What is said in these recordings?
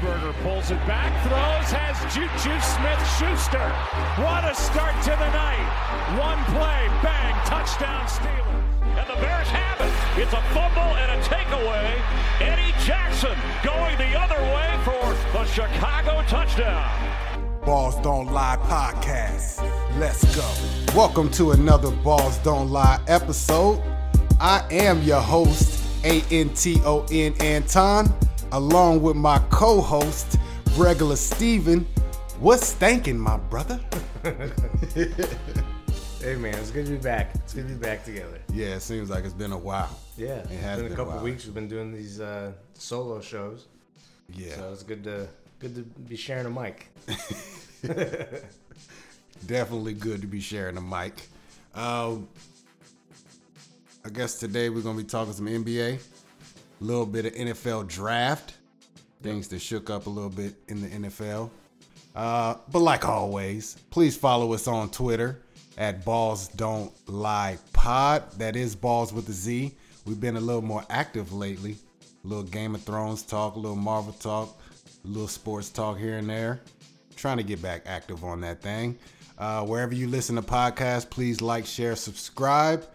Roethlisberger pulls it back, throws, has Juju Smith-Schuster. What a start to the night. One play, bang, touchdown Steelers. And the Bears have it. It's a fumble and a takeaway. Eddie Jackson going the other way for the Chicago touchdown. Balls Don't Lie podcast. Let's go. Welcome to another Balls Don't Lie episode. I am your host, A N T O N Anton, along with my co host, Regular Steven. What's thanking, my brother? Hey man, it's good to be back. It's good to be back together. Yeah, it seems like it's been a while. Yeah, It has been been a a couple while. weeks. We've been doing these uh, solo shows, Yeah, so it's good to good to be sharing a mic. definitely good to be sharing a mic. Um, I guess today we're gonna be talking some NBA, a little bit of NFL draft, things that shook up a little bit in the NFL. Uh, but like always, please follow us on Twitter at Balls Don't Lie Pod. That is Balls with a Z. We've been a little more active lately. A little Game of Thrones talk, a little Marvel talk, a little sports talk here and there. Trying to get back active on that thing. Uh, wherever you listen to podcasts, please like, share, subscribe.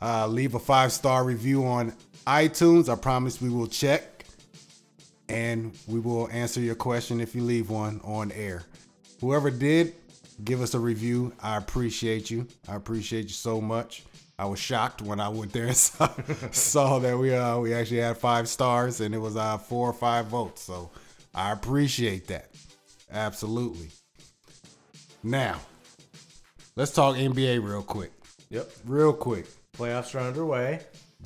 Uh, leave a five star review on iTunes. I promise we will check and we will answer your question if you leave one on air. Whoever did, give us a review. I appreciate you. I appreciate you so much. I was shocked when I went there and saw, saw that we uh, we actually had five stars and it was uh, four or five votes. So I appreciate that. Absolutely. Now, let's talk NBA real quick. Yep, Real quick. playoffs are underway.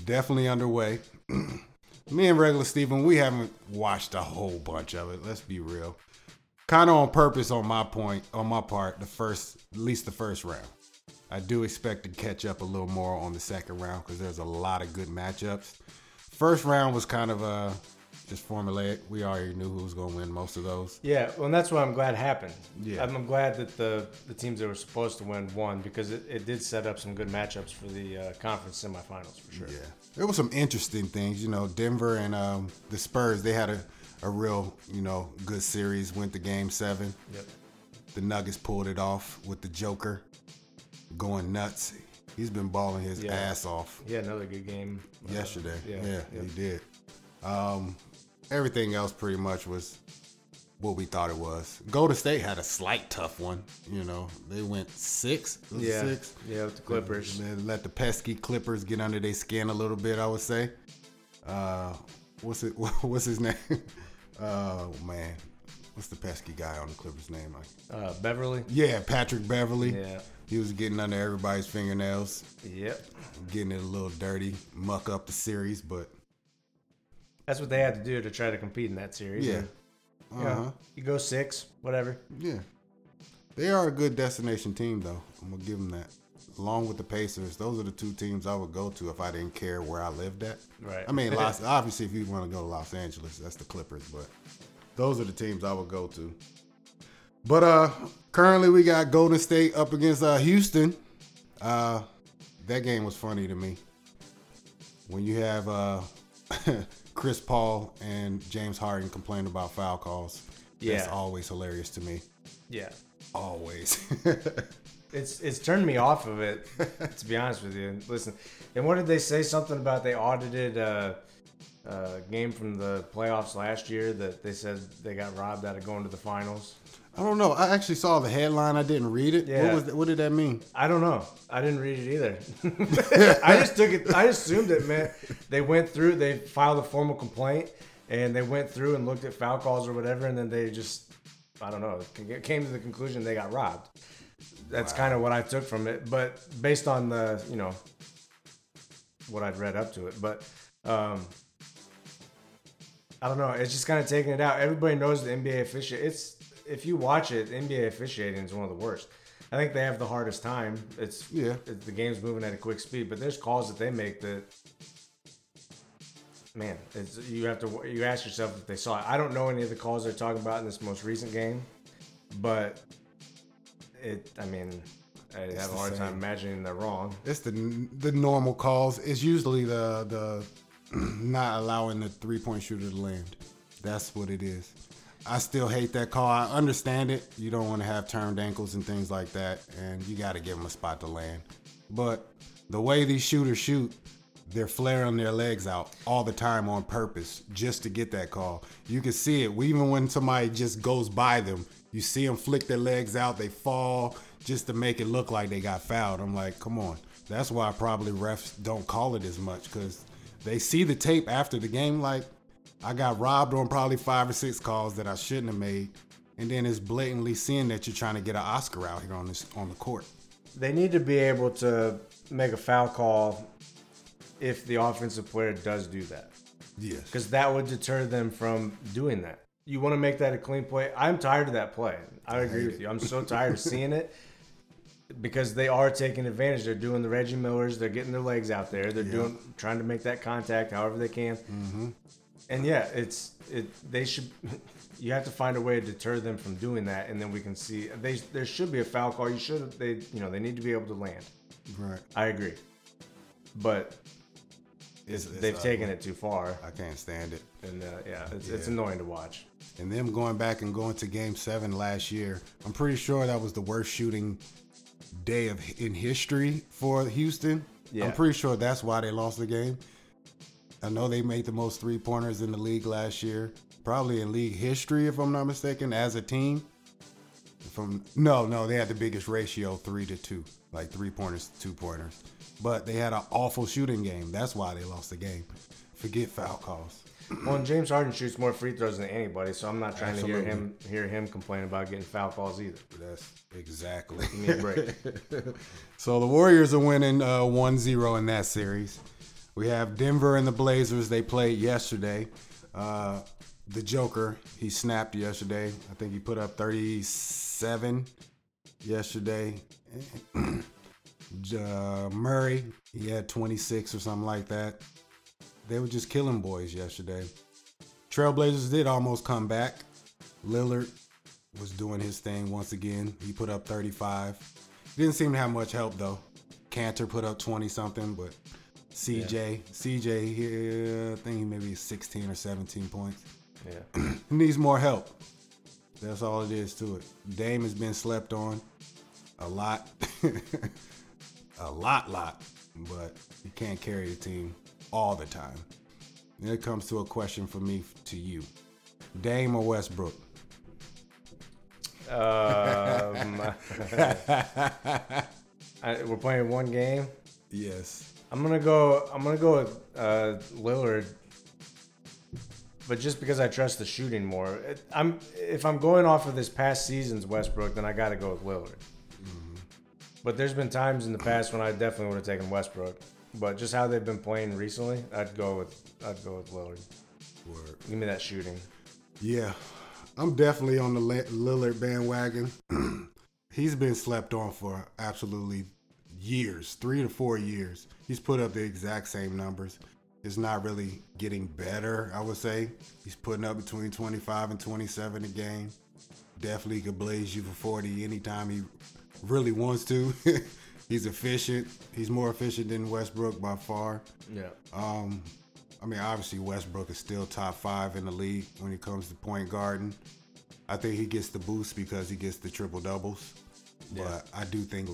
Definitely underway. Me and regular Steven, we haven't watched a whole bunch of it. Let's be real. Kind of on purpose on my point, on my part, the first, at least the first round. I do expect to catch up a little more on the second round because there's a lot of good matchups. First round was kind of uh, just formulaic. We already knew who was going to win most of those. Yeah, well, and that's what I'm glad happened. Yeah. I'm, I'm glad that the the teams that were supposed to win won because it, it did set up some good matchups for the uh, conference semifinals for sure. Yeah, there was some interesting things. You know, Denver and um, the Spurs, they had a, a real, you know, good series. Went to Game Seven. Yep. The Nuggets pulled it off with the Joker going nuts. He's been balling his Yeah. ass off Yeah, another good game uh, yesterday. yeah, Yeah, yeah. he did. Um, everything else pretty much was what we thought it was. Golden State had a slight tough one. You know, they went six. Yeah, six. yeah, with the Clippers. They let the pesky Clippers get under their skin a little bit. I would say. Uh, what's it? What's his name? Oh man, what's the pesky guy on the Clippers' name? Like, Uh, Beverley. yeah, Patrick Beverley. Yeah. He was getting under everybody's fingernails, Yep. getting it a little dirty, muck up the series, but That's what they had to do to try to compete in that series. yeah, And, uh you, know, you go six, whatever. yeah. They are a good destination team, though. I'm gonna give them that. Along with the Pacers, those are the two teams I would go to if I didn't care where I lived at. Right. I mean, Los, obviously, if you want to go to Los Angeles, that's the Clippers, but those are the teams I would go to. But uh currently we got Golden State up against uh Houston. Uh that game was funny to me. When you have uh Chris Paul and James Harden complain about foul calls. That's Yeah. always hilarious to me. Yeah. Always. It's it's turned me off of it, to be honest with you. And listen, and what did they say? Something about they audited uh, a game from the playoffs last year that they said they got robbed out of going to the finals. I don't know. I actually saw the headline. I didn't read it. What Yeah. was that, what did that mean? I don't know. I didn't read it either. I just took it. I assumed it meant they went through. They filed a formal complaint and they went through and looked at foul calls or whatever, and then they just, I don't know, came to the conclusion they got robbed. That's kind of what I took from it. But based on the, you know, what I'd read up to it, but um, I don't know. It's just kind of taking it out. Everybody knows the NBA official. It's if you watch it, NBA officiating is one of the worst. I think they have the hardest time. It's Yeah. it- the game's moving at a quick speed, but there's calls that they make that, man, it's, you have to you ask yourself if they saw it. I don't know any of the calls they're talking about in this most recent game, but it. I mean, I have a hard time imagining they're wrong. It's the the normal calls. It's usually the the not allowing the three point shooter to land. That's what it is. I still hate that call. I understand it. You don't want to have turned ankles and things like that, and you got to give them a spot to land. But the way these shooters shoot, they're flaring their legs out all the time on purpose just to get that call. You can see it. Even when somebody just goes by them, you see them flick their legs out, they fall just to make it look like they got fouled. I'm like, come on. That's why probably refs don't call it as much because they see the tape after the game like, I got robbed on probably five or six calls that I shouldn't have made. And then it's blatantly seeing that you're trying to get an Oscar out here on this on the court. They need to be able to make a foul call if the offensive player does do that. Yes. Because that would deter them from doing that. You want to make that a clean play. I'm tired of that play. I agree with you. I'm so tired of seeing it because they are taking advantage. They're doing the Reggie Millers. They're getting their legs out there. They're doing trying to make that contact however they can. Mm-hmm. And yeah, it's it. They should. You have to find a way to deter them from doing that, and then we can see. They there should be a foul call. You should. They you know they need to be able to land. Right. I agree, but It's, it's they've ugly. taken it too far, I can't stand it. and uh, yeah, it's, it's annoying to watch. And them going back and going to game seven last year, I'm pretty sure that was the worst shooting day of in history for Houston. Yeah. I'm pretty sure that's why they lost the game. I know they made the most three pointers in the league last year, probably in league history, if I'm not mistaken, as a team. From no, no, they had the biggest ratio, three to two, like three pointers to two pointers. But they had an awful shooting game. That's why they lost the game. Forget foul calls. Well, and James Harden shoots more free throws than anybody, so I'm not trying to hear him hear him complain about getting foul calls either. That's exactly. Give me a break. So the Warriors are winning uh, 1-0 in that series. We have Denver and the Blazers. They played yesterday. Uh, the Joker, he snapped yesterday. I think he put up 37 yesterday. uh, Murray, he had 26 or something like that. They were just killing boys yesterday. Trailblazers did almost come back. Lillard was doing his thing once again. He put up 35. Didn't seem to have much help though. Kanter put up 20 something, but CJ, CJ, he, I think he maybe 16 or 17 points. Yeah. He needs more help. That's all it is to it. Dame has been slept on a lot, a lot, lot, but he can't carry the team all the time. Then it comes to a question for me to you: Dame or Westbrook? Um, I, we're playing one game. Yes. I'm gonna go. I'm gonna go with uh, Lillard, but just because I trust the shooting more. It, I'm if I'm going off of this past season's Westbrook, then I got to go with Lillard. But there's been times in the past when I definitely would have taken Westbrook. But just how they've been playing recently, I'd go with I'd go with Lillard. Word. Give me that shooting. Yeah, I'm definitely on the Li- Lillard bandwagon. He's been slept on for absolutely years, three to four years. He's put up the exact same numbers. It's not really getting better, I would say. He's putting up between 25 and 27 a game. Definitely could blaze you for 40 anytime he really wants to. He's efficient. He's more efficient than Westbrook by far. Yeah. Um, I mean, obviously Westbrook is still top five in the league when it comes to point guarding. I think he gets the boost because he gets the triple doubles. But I do think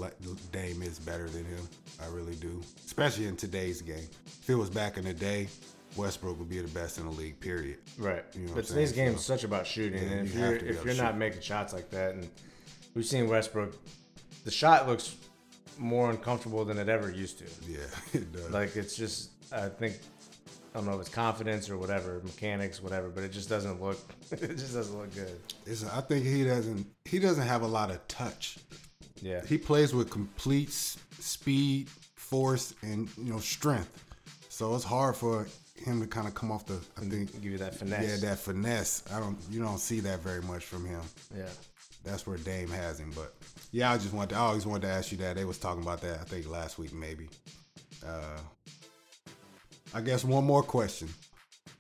Dame is better than him. I really do, especially in today's game. If it was back in the day, Westbrook would be the best in the league. Period. Right. You know but today's saying? game is such about shooting, and if you you're, if you're not shoot. making shots like that, and we've seen Westbrook, the shot looks more uncomfortable than it ever used to. Yeah, it does. Like it's just, I think, I don't know if it's confidence or whatever, mechanics, whatever, but it just doesn't look, it just doesn't look good. It's, I think he doesn't. He doesn't have a lot of touch. Yeah. He plays with complete speed, force, and you know strength. So it's hard for him to kind of come off the. I think. Give you that finesse. Yeah, that finesse. I don't. You don't see that very much from him. Yeah. That's where Dame has him. But yeah, I just wanted. To, I always wanted to ask you that. They was talking about that. I think last week maybe. Uh, I guess one more question.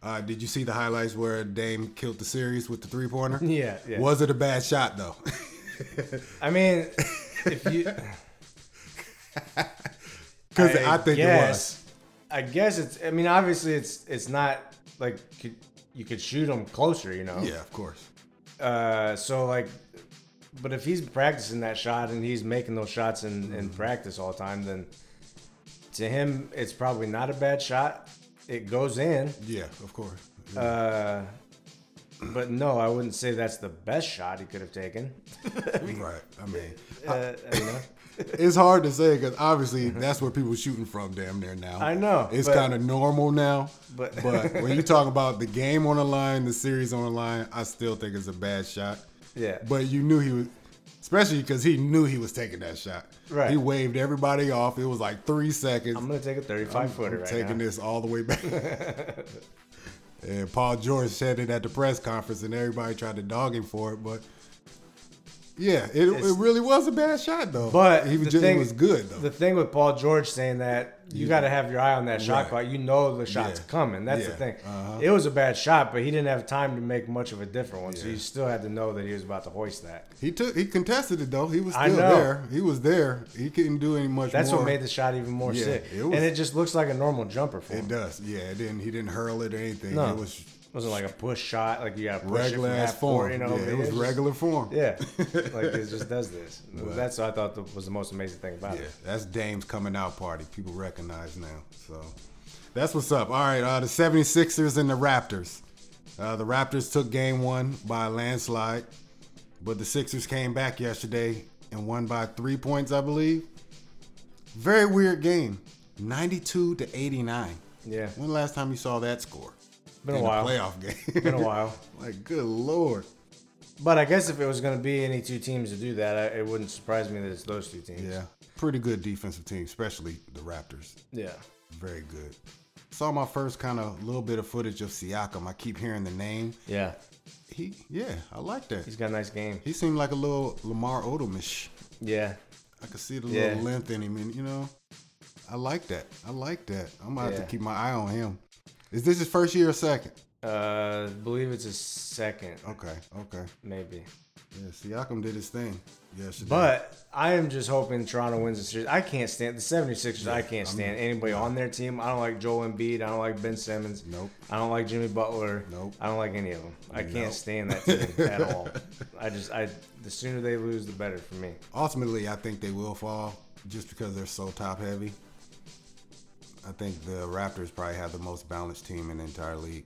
Uh, did you see the highlights where Dame killed the series with the three pointer? Yeah. Yeah. Was it a bad shot though? I mean, if you, Because I, think it was. I guess it's. I mean, obviously, it's it's not like you could shoot them closer, you know. Yeah, of course. Uh, so like, but if he's practicing that shot and he's making those shots in, in practice all the time, then to him it's probably not a bad shot. It goes in. Yeah, of course. Uh, but no, I wouldn't say that's the best shot he could have taken. right. I mean, Uh, you know? it's hard to say because obviously that's where people shooting from damn near now. I know, It's kind of normal now. but- but when you talk about the game on the line, the series on the line, I still think it's a bad shot. Yeah. But you knew he was, especially because he knew he was taking that shot. Right. He waved everybody off. It was like three seconds. I'm gonna take a 35 footer I'm right taking now. this all the way back. And Paul George said it at the press conference, and everybody tried to dog him for it. But yeah, it, it really was a bad shot though. But he was just, thing, it was good though. The thing with Paul George saying that you got to have your eye on that shot Right. clock. You know the shot's Yeah. coming. That's the thing. Uh-huh. It was a bad shot, but he didn't have time to make much of a different one. So you still had to know that he was about to hoist that. he took he contested it though. He was still there. He was there. He couldn't do any much That's more. what made the shot even more Yeah, sick. it was- and it just looks like a normal jumper for him. It does. Yeah, it didn't. He didn't hurl it or anything. No. It was It wasn't like a push shot, like you got regular ass court, form. you know. yeah, it was just- regular form. Yeah, like it just does this. That's what I thought the, was the most amazing thing about Yeah, it. that's Dame's coming out party. People recognize now. So that's what's up. All right, uh, the 76ers and the Raptors. Uh, the Raptors took game one by a landslide, but the Sixers came back yesterday and won by three points, I believe. Very weird game. 92 to 89. Yeah, When the last time you saw that score? Been a while. playoff game. been a while. like, good lord. But I guess if it was going to be any two teams to do that, I, it wouldn't surprise me that it's those two teams. Yeah. Pretty good defensive team, especially the Raptors. Yeah. Very good. Saw my first kind of little bit of footage of Siakam. I keep hearing the name. Yeah. He, yeah, I like that. He's got a nice game. He seemed like a little Lamar Odomish. Yeah. I could see the Yeah. little length in him, and you know, I like that. I like that. I'm gonna have Yeah. to keep my eye on him. Is this his first year or second? Uh, believe it's his second, Okay, okay. maybe. Yeah, Siakam did his thing yesterday. But I am just hoping Toronto wins the series. I can't stand the 76ers. I can't stand anybody on their team. I don't like Joel Embiid. I don't like Ben Simmons. Nope. I don't like Jimmy Butler. Nope. I don't like any of them. I can't stand that team at all. I just, I, the sooner they lose, the better for me. ultimately, I think they will fall just because they're so top heavy. I think the Raptors probably have the most balanced team in the entire league.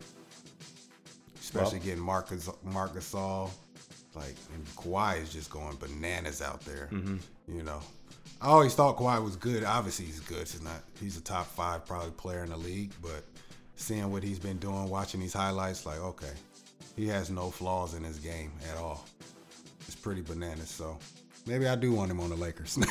Especially Well- getting Marcus Marc Gasol, like and Kawhi is just going bananas out there. Mm-hmm. You know, I always thought Kawhi was good. Obviously, he's good. He's not. He's a top five probably player in the league. But seeing what he's been doing, watching these highlights, like okay, he has no flaws in his game at all. It's pretty bananas. So maybe I do want him on the Lakers.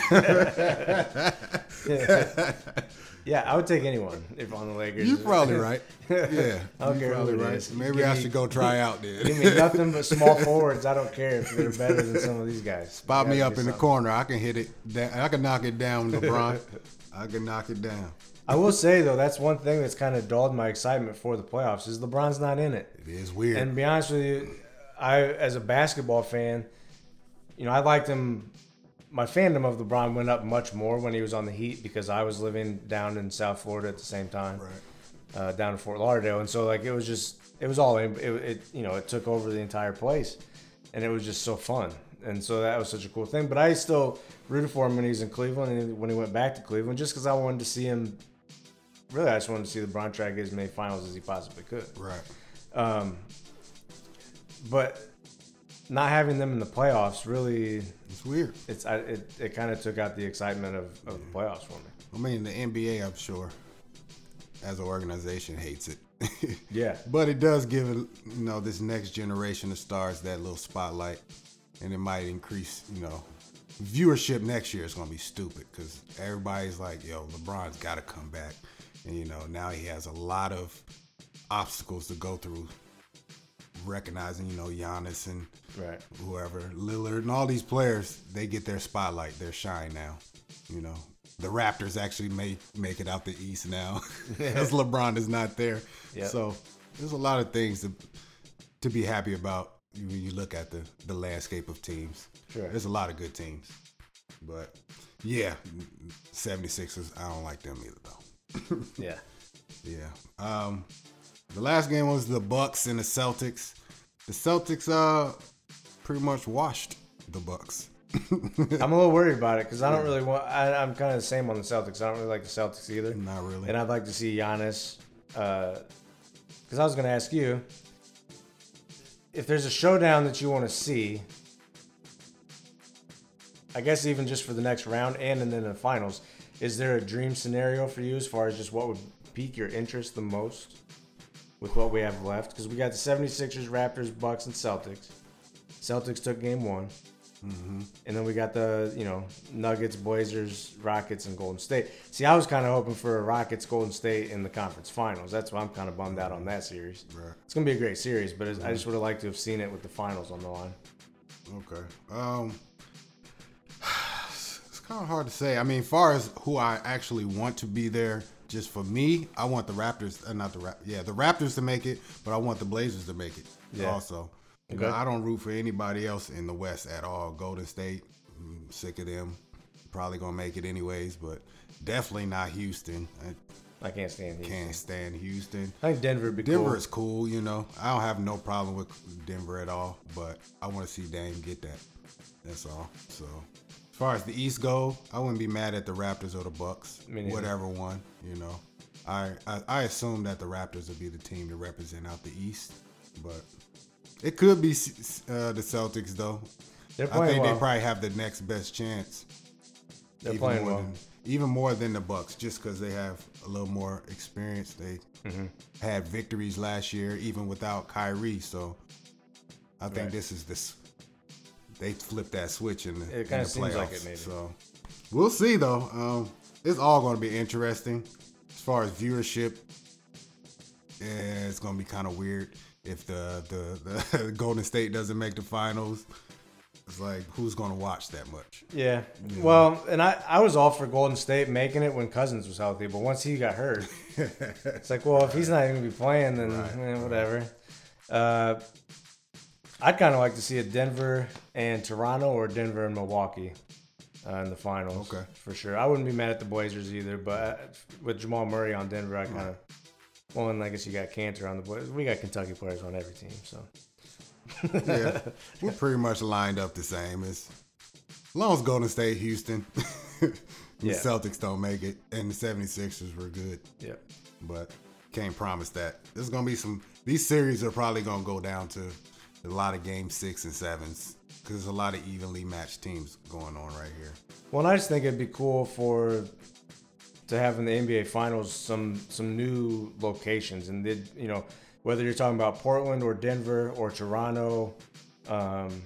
Yeah, I would take anyone if on the Lakers. You're probably right. Yeah, I don't you're care probably right. is. Maybe Give I me- should go try out Give then. me nothing but small forwards. I don't care if they're better than some of these guys. Spot me up in the corner. I can hit it. Down. I can knock it down, LeBron. I can knock it down. I will say though, that's one thing that's kind of dulled my excitement for the playoffs is LeBron's not in it. It is weird. And to be honest with you, I as a basketball fan, you know, I liked him. My fandom of LeBron went up much more when he was on the Heat because I was living down in South Florida at the same time, right. uh, down in Fort Lauderdale, and so like it was just it was all it, it you know it took over the entire place, and it was just so fun, and so that was such a cool thing. But I still rooted for him when he was in Cleveland and when he went back to Cleveland, just because I wanted to see him. Really, I just wanted to see LeBron try to get as many finals as he possibly could. Right. Um, but not having them in the playoffs really, It's weird. it's I, it, it kind of took out the excitement of, of the playoffs for me. I mean, the NBA, I'm sure, as an organization, hates it. Yeah. But it does give you know, this next generation of stars that little spotlight, and it might increase, you know, viewership next year is going to be stupid because everybody's like, yo, LeBron's got to come back. And, you know, now he has a lot of obstacles to go through, recognizing, you know, Giannis and Right. whoever, Lillard, and all these players, they get their spotlight, their shine now. You know, the Raptors actually may make it out the East now, as LeBron is not there. Yep. So there's a lot of things to to be happy about when you look at the the landscape of teams. Sure. There's a lot of good teams, but yeah, 76ers. I don't like them either though. Yeah. Yeah. Um, The last game was the Bucks and the Celtics. The Celtics uh pretty much washed the Bucks. I'm a little worried about it because I don't really want. I, I'm kind of the same on the Celtics. I don't really like the Celtics either. Not really. And I'd like to see Giannis. Because I was going to ask you if there's a showdown that you want to see. I guess even just for the next round and, and then the finals, is there a dream scenario for you as far as just what would pique your interest the most with what we have left? Because we got the 76ers, Raptors, Bucks, and Celtics. Celtics took game one. Mm-hmm. And then we got the, you know, Nuggets, Blazers, Rockets, and Golden State. See, I was kind of hoping for a Rockets, Golden State in the conference finals. That's why I'm kind of bummed out on mm-hmm. that series. Right. It's going to be a great series, but I just mm-hmm. would have liked to have seen it with the finals on the line. Okay. Um it's kind of hard to say. I mean, far as who I actually want to be there, just for me, I want the Raptors, uh, not the Rap, yeah, the Raptors to make it, but I want the Blazers to make it. Yeah. Also, Okay. I don't root for anybody else in the West at all. Golden State, I'm sick of them. Probably gonna make it anyways, but definitely not Houston. I I can't stand Houston. can't stand Houston. I think Denver would be Denver cool. is cool, you know. I don't have no problem with Denver at all, but I want to see Dame get that. That's all. So, as far as the East go, I wouldn't be mad at the Raptors or the Bucks, whatever one. You know, I, I I assume that the Raptors will be the team to represent out the East, but it could be uh, the Celtics though. They're I think well. they probably have the next best chance. They're even playing more well. Than, even more than the Bucks, just because they have a little more experience. They Mm-hmm. had victories last year, even without Kyrie. So I think Right. this is this. They flipped that switch in the, It in kinda the seems like it, maybe. So we'll see though. Um, it's all going to be interesting as far as viewership. Yeah, it's going to be kind of weird if the, the the Golden State doesn't make the finals. It's like who's going to watch that much? Yeah. Well, and I, I was all for Golden State making it when Cousins was healthy, but once he got hurt, it's like, well, if he's not even be playing, then eh, whatever. Uh, I'd kind of like to see a Denver and Toronto or Denver and Milwaukee uh, in the finals. Okay. For sure. I wouldn't be mad at the Blazers either, but uh, with Jamal Murray on Denver, I kind of. Well, and I guess you got Kanter on the Blazers. We got Kentucky players on every team, so. yeah, we're pretty much lined up the same. As, as long as Golden State, Houston, the Yeah. Celtics don't make it, and the 76ers were good, Yeah. but can't promise that. There's gonna be some. These series are probably gonna go down to a lot of game six and sevens because there's a lot of evenly matched teams going on right here. Well, and I just think it'd be cool for to have in the NBA Finals some some new locations, and did you know whether you're talking about Portland or Denver or Toronto. Um,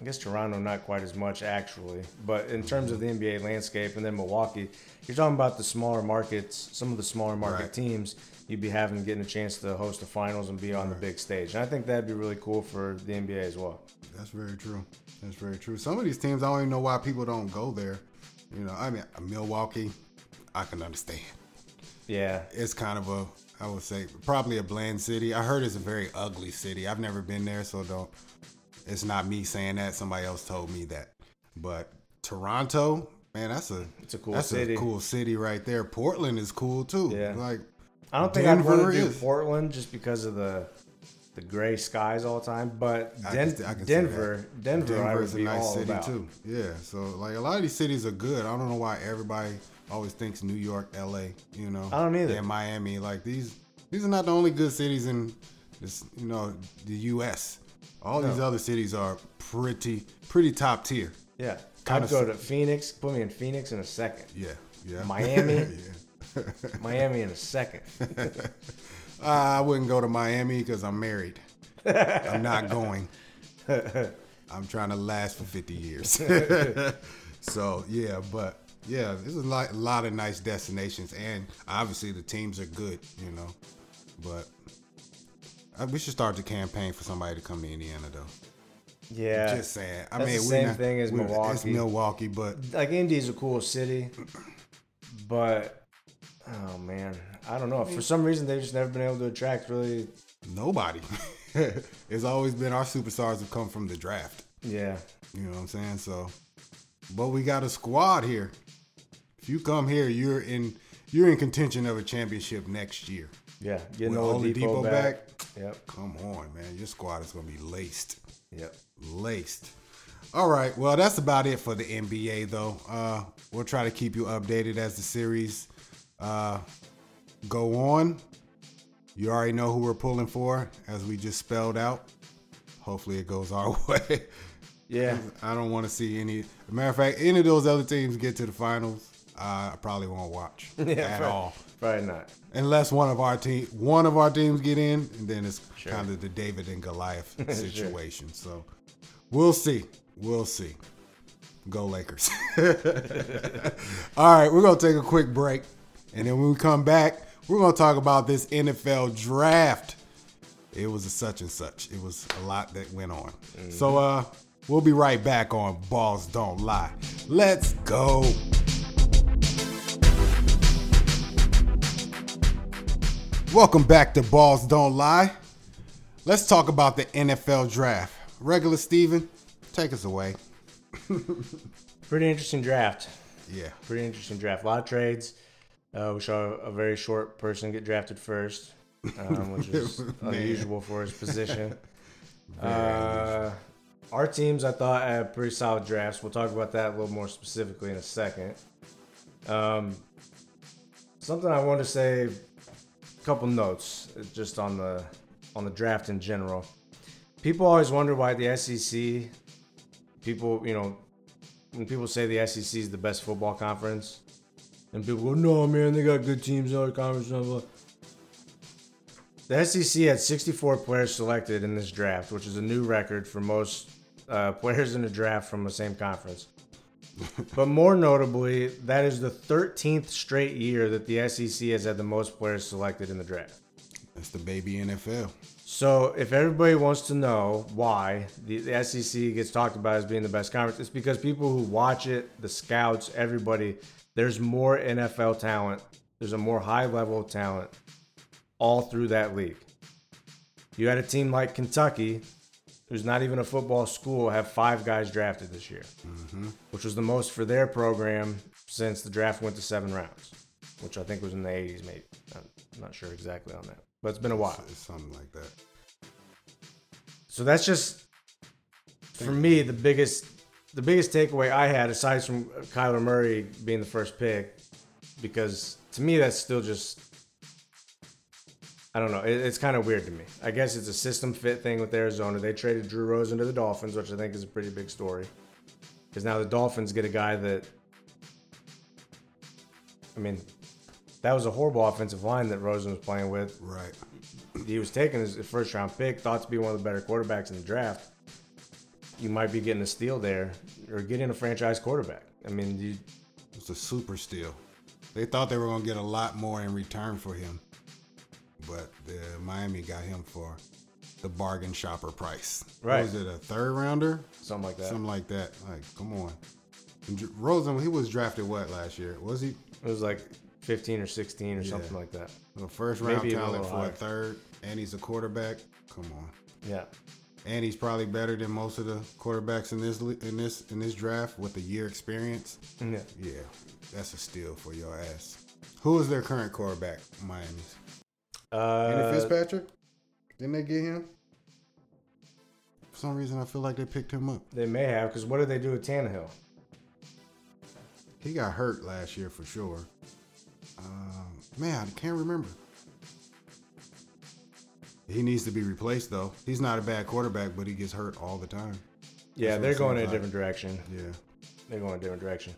I guess Toronto not quite as much actually, but in terms of the NBA landscape, and then Milwaukee, you're talking about the smaller markets, some of the smaller market Right. teams. You'd be having getting a chance to host the finals and be on the big stage, and I think that'd be really cool for the NBA as well. That's very true. That's very true. Some of these teams, I don't even know why people don't go there. You know, I mean, Milwaukee, I can understand. Yeah, it's kind of a I would say probably a bland city. I heard it's a very ugly city. I've never been there, so don't. It's not me saying that. Somebody else told me that. But Toronto, man, that's a It's a cool that's city. a cool city right there. Portland is cool too. Yeah. like I don't think I'd want Denver to do is- Portland just because of the the gray skies all the time. But I can- I can Denver, Denver, I Denver would is a be nice city about. too. Yeah, so like a lot of these cities are good. I don't know why everybody always thinks New York, L.A. You know, I don't either. And Miami, like these, these are not the only good cities in this, you know, the U.S. All these other cities are pretty, pretty top tier. Yeah, I'd go to Phoenix. Put me in Phoenix in a second. Yeah, yeah. Miami? yeah. Miami in a second. Uh, I wouldn't go to Miami because I'm married. I'm not going. I'm trying to last for 50 years. so yeah, but yeah, there's a lot, a lot of nice destinations, and obviously the teams are good, you know. But uh, we should start the campaign for somebody to come to Indiana, though. Yeah, Just saying. I mean, the same not- thing as we- It's Milwaukee. Milwaukee, but like Indy's a cool city, but oh man, I don't know. For some reason, they've just never been able to attract really. nobody. it's always been our superstars have come from the draft. Yeah, You know what I'm saying? So, but we got a squad here. If you come here, you're in you're in contention of a championship next year. Yeah, getting With Oladipo, Oladipo back. back? Yep. Come on, man. Your squad is going to be laced. Yep. laced. All right, well, that's about it for the NBA, though. Uh, we'll try to keep you updated as the series uh, go on. You already know who we're pulling for, as we just spelled out. Hopefully, it goes our way. Yeah. I don't want to see any. matter of fact, any of those other teams get to the finals, uh, I probably won't watch yeah at probably, all, Probably not. unless one of our team, one of our teams get in, and then it's Sure. kind of the David and Goliath situation. So we'll see. We'll see. Go Lakers. All right, we're gonna take a quick break, and then when we come back, we're gonna talk about this NFL draft. It was a such and such. It was a lot that went on. So uh, we'll be right back on Balls Don't Lie. Let's go. Welcome back to Balls Don't Lie. Let's talk about the NFL draft. Regular Steven, take us away. Pretty interesting draft. Yeah. Pretty interesting draft. A lot of trades. Uh, we saw a very short person get drafted first, um, which is unusual for his position. Uh, our teams, I thought, had pretty solid drafts. We'll talk about that a little more specifically in a second. Um, something I want to say, a couple notes uh, just on the on the draft in general. People always wonder why the SEC. People, you know, when people say the SEC is the best football conference, and people go, "No, man, they got good teams in other conferences." Blah, blah. The SEC had 64 players selected in this draft, which is a new record for most uh, players in a draft from the same conference. but more notably, that is the 13th straight year that the SEC has had the most players selected in the draft. That's the baby NFL. So, if everybody wants to know why the, the SEC gets talked about as being the best conference, it's because people who watch it, the scouts, everybody, there's more NFL talent. There's a more high level of talent all through that league. You had a team like Kentucky, who's not even a football school, have five guys drafted this year, mm-hmm. which was the most for their program since the draft went to seven rounds, which I think was in the 80s, maybe. I'm not sure exactly on that, but it's been a while. It's something like that. So that's just for me the biggest the biggest takeaway I had aside from Kyler Murray being the first pick because to me that's still just I don't know. It, it's kind of weird to me. I guess it's a system fit thing with Arizona. They traded Drew Rosen to the Dolphins, which I think is a pretty big story. Because now the Dolphins get a guy that, I mean, that was a horrible offensive line that Rosen was playing with Right. he was taken as a first round pick, thought to be one of the better quarterbacks in the draft. You might be getting a steal there or getting a franchise quarterback. I mean, you, It's a super steal. They thought they were going to get a lot more in return for him, but the Miami got him for the bargain shopper price. Right. What was it a third rounder? something like that. Something like that. Like, come on. And Rosen, he was drafted what last year? Was he It was like 15 or 16 or something like that. a first round Maybe talent for a third? And he's a quarterback. Come on. Yeah. And he's probably better than most of the quarterbacks in this in this in this draft with a year experience. Yeah. Yeah, that's a steal for your ass. Who is their current quarterback? Miami's. Andy Uh, Fitzpatrick? Didn't they get him? For some reason, I feel like they picked him up. they may have, because what did they do with Tannehill? He got hurt last year for sure. Um, man, I can't remember. He needs to be replaced though. He's not a bad quarterback, but he gets hurt all the time. Yeah, they're going in a like. different direction. Yeah. They're going in a different direction.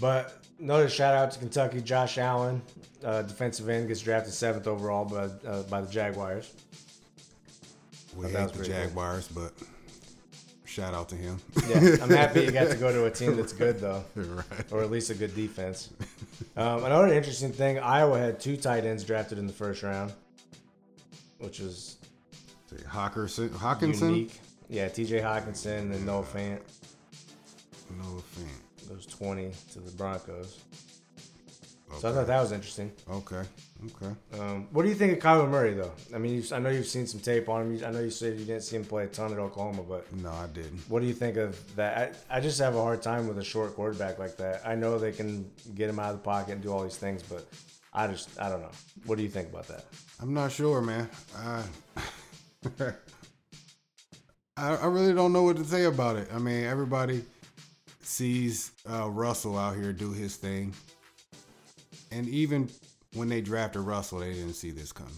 But another shout out to Kentucky, Josh Allen, uh, defensive end, gets drafted seventh overall by, uh, by the Jaguars. We hate the. Jaguars, but shout out to him. Yeah, I'm happy you got to go to a team that's good though. right. or at least a good defense. Um, another interesting thing: Iowa had two tight ends drafted in the first round, which is Hockenson, Hockenson, unique. Yeah, T.J. Hockenson and Noah Fant no fan. goes 20 to the Broncos. Okay. So I thought that was interesting. okay, okay. Um, what do you think of Kyler Murray, though? I mean, I know you've seen some tape on him. I know you said you didn't see him play a ton at Oklahoma, but No, I didn't. what do you think of that? I, I just have a hard time with a short quarterback like that. I know they can get him out of the pocket and do all these things, but I just I don't know. What do you think about that? I'm not sure, man. I, I, I really don't know what to say about it. I mean, everybody sees uh, Russell out here do his thing, and even when they drafted Russell, they didn't see this coming.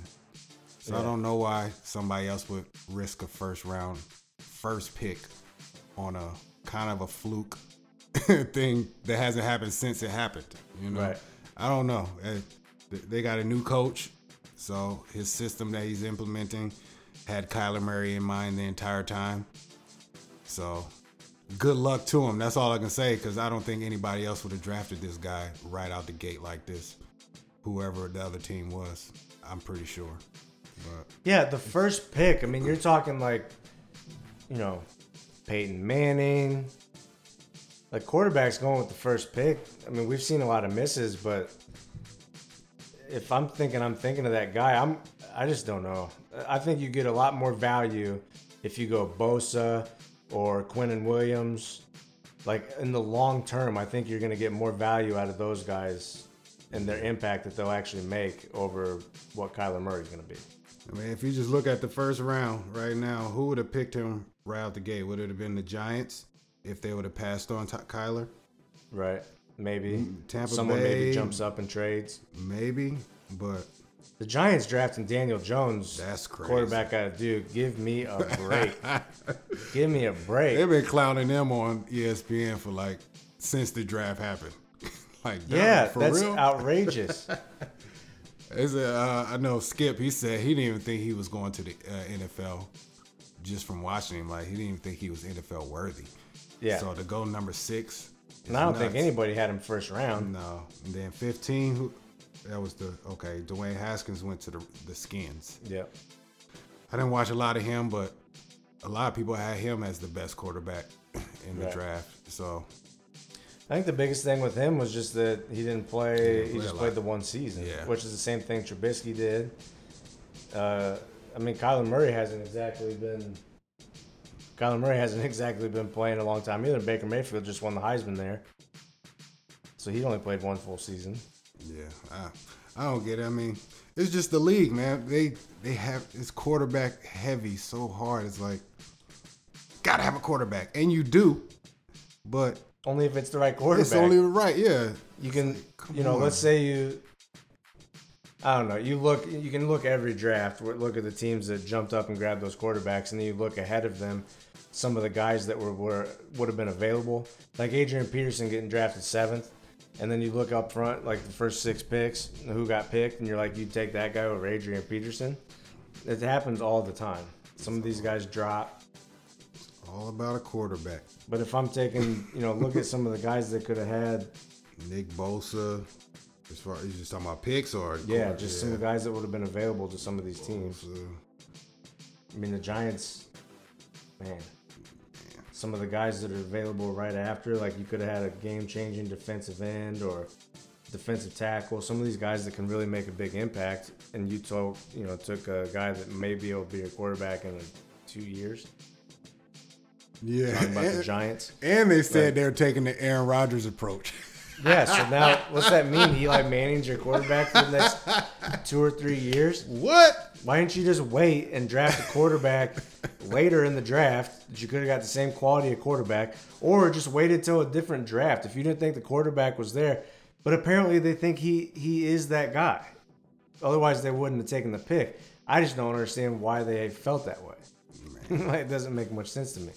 So I don't know why somebody else would risk a first round, first pick on a kind of a fluke thing that hasn't happened since it happened. You know, Right. I don't know. Th- They got a new coach, so his system that he's implementing had Kyler Murray in mind the entire time. So good luck to him. That's all I can say because I don't think anybody else would have drafted this guy right out the gate like this. Whoever the other team was, I'm pretty sure. But Yeah, the first pick. I mean, you're talking like, you know, Peyton Manning. Like quarterbacks going with the first pick. I mean, we've seen a lot of misses, but if I'm thinking, I'm thinking of that guy. I'm. I just don't know. I think you get a lot more value if you go Bosa or Quinnen Williams. Like in the long term, I think you're going to get more value out of those guys and their impact that they'll actually make over what Kyler Murray's going to be. I mean, if you just look at the first round right now, who would have picked him right out the gate? Would it have been the Giants if they would have passed on Kyler? Right. Maybe Mm, Tampa someone Bay. maybe jumps up and trades. Maybe, but The Giants drafting Daniel Jones, That's crazy. quarterback out of Duke. Give me a break. Give me a break. they've been clowning them on ESPN for like since the draft happened. like, yeah, for that's real. outrageous. Is it, uh, I know Skip. He said he didn't even think he was going to the uh, NFL just from watching him. Like he didn't even think he was NFL worthy. Yeah. So to go number six. And I don't think anybody had him first round. No. And then 15, who that was the okay, Dwayne Haskins went to the the skins. Yeah. I didn't watch a lot of him, but a lot of people had him as the best quarterback in the Right. draft. So I think the biggest thing with him was just that he didn't play. didn't He just played the one season, Yeah. which is the same thing Trubisky did. Uh, I mean, Kyler Murray hasn't exactly been. Kyler Murray hasn't exactly been playing a long time either. Baker Mayfield just won the Heisman there, so he only played one full season. yeah, I, I don't get it. I mean, it's just the league, man. They they have it's quarterback heavy so hard. It's like gotta have a quarterback, and you do, but Only if it's the right quarterback. it's only the right. Yeah, you can, come you know, on. let's say you. I don't know. You look. You can look every draft. Look at the teams that jumped up and grabbed those quarterbacks, and then you look ahead of them. Some of the guys that were, were would have been available, like Adrian Peterson getting drafted seventh, and then you look up front, like the first six picks, who got picked, and you're like, you take that guy over Adrian Peterson. It happens all the time. Some of these guys drop, It's all about a quarterback. but if I'm taking, you know, look at some of the guys that could have had Nick Bosa. As far as you just talking about picks or Yeah, just some of the guys that would have been available to some of these teams. Bosa. I mean, the Giants, man, some of the guys that are available right after, like you could have had a game changing defensive end or defensive tackle. Some of these guys that can really make a big impact, and you took, you know, took a guy that may be able be a quarterback in two years. Yeah, Talking about the Giants. and they said Right. they're taking the Aaron Rodgers approach. Yeah, so now what's that mean? Eli Manning's your quarterback for the next two or three years? what? Why didn't you just wait and draft a quarterback later in the draft that you could have got the same quality of quarterback, or just waited till a different draft if you didn't think the quarterback was there? But apparently they think he he is that guy. Otherwise they wouldn't have taken the pick. I just don't understand why they felt that way. like, it doesn't make much sense to me.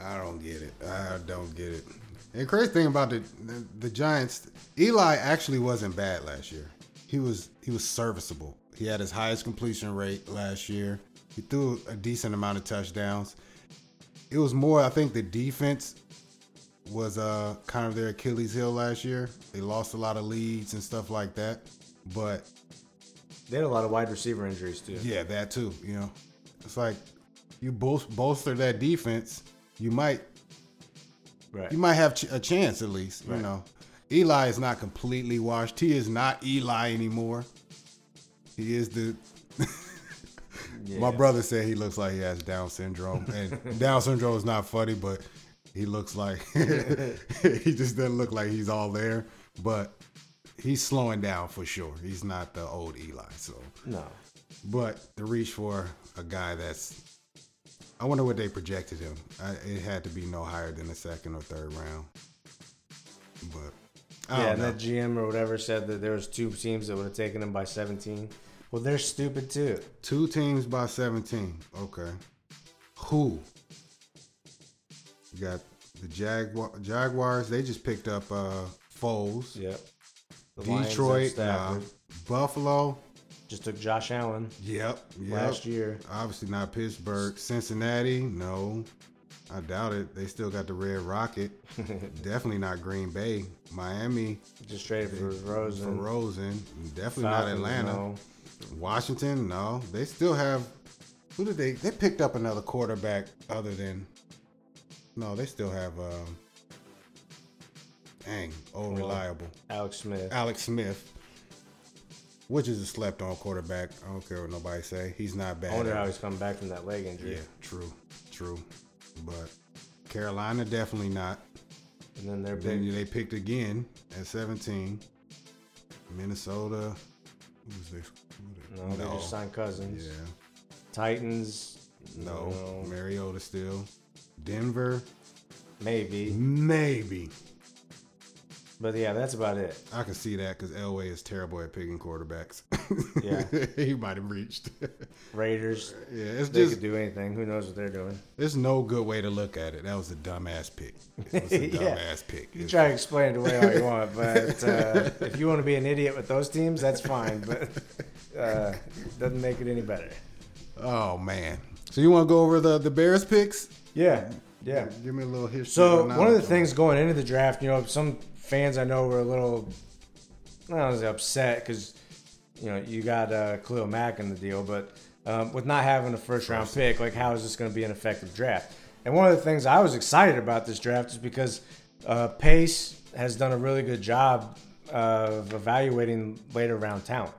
I don't get it. I don't get it. And the crazy thing about the, the the Giants, Eli actually wasn't bad last year. He was he was serviceable. He had his highest completion rate last year. He threw a decent amount of touchdowns. It was more, I think, the defense was uh kind of their Achilles heel last year. They lost a lot of leads and stuff like that. But They had a lot of wide receiver injuries too. yeah, that too. You know, it's like you bol- bolster that defense, you might Right. you might have ch- a chance at least. You know, Eli is not completely washed. He is not Eli anymore. He is the. My brother said he looks like he has Down syndrome, and Down syndrome is not funny, but he looks like he just doesn't look like he's all there. But he's slowing down for sure. He's not the old Eli. So, No. but the reach for a guy that's, I wonder what they projected him. I, it had to be no higher than the second or third round. But I yeah, know. that GM or whatever said that there was two teams that would have taken him by 17. Well, they're stupid too. Two teams by 17. Okay. Who? You got the Jaguar, Jaguars. They just picked up uh, Foles. Yep. The Detroit, nah. Stafford. Buffalo. Just took Josh Allen Yep. yep. last year. Obviously not Pittsburgh. Cincinnati. No. I doubt it. They still got the Red Rocket. Definitely not Green Bay. Miami Just traded for Rosen. for Rosen. Rosen. Definitely not Atlanta. no. Washington, no. They still have. Who did they? They picked up another quarterback other than. No, they still have. Um, dang, old reliable Alex Smith. Alex Smith, which is a slept-on quarterback. I don't care what nobody say. He's not bad. I wonder how he's coming back from that leg injury. Yeah, true, true. But Carolina definitely not. And then they're Then big. they picked again at 17. Minnesota. Who's this? No, they just signed Cousins. Yeah. Titans. No. no. Mariota still. Denver. Maybe. Maybe. But yeah, that's about it. I can see that because Elway is terrible at picking quarterbacks. Yeah. he might have reached. Raiders. yeah, it's They just could do anything. Who knows what they're doing? there's no good way to look at it. That was a dumbass pick. It was a Yeah. dumbass pick. You It's- try to explain it away all you want, but uh, if you want to be an idiot with those teams, that's fine. But uh, doesn't make it any better. Oh man. So you want to go over the the Bears picks? Yeah, yeah. Give me a little history. So one of the things going into the draft, you know, some fans I know were a little, I don't upset because, you know, you got uh, Khalil Mack in the deal, but um, with not having a first round pick, like how is this going to be an effective draft? And one of the things I was excited about this draft is because uh, Pace has done a really good job of evaluating later round talent.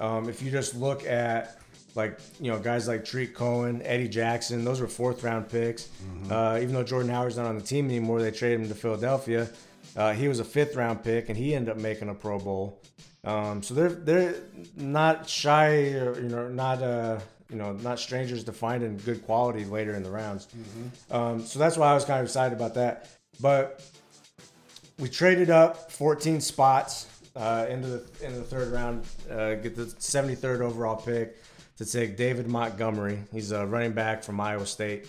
Um, if you just look at like you know guys like Tarik Cohen, Eddie Jackson, those were fourth round picks. Uh, even though Jordan Howard's not on the team anymore, they traded him to Philadelphia. Uh, he was a fifth round pick, and he ended up making a Pro Bowl. Um, so they're they're not shy, or, you know, not uh, you know, not strangers to finding good quality later in the rounds. Um, so that's why I was kind of excited about that. But we traded up 14 spots uh, into the into the third round, uh, get the 73rd overall pick to take David Montgomery. He's a running back from Iowa State.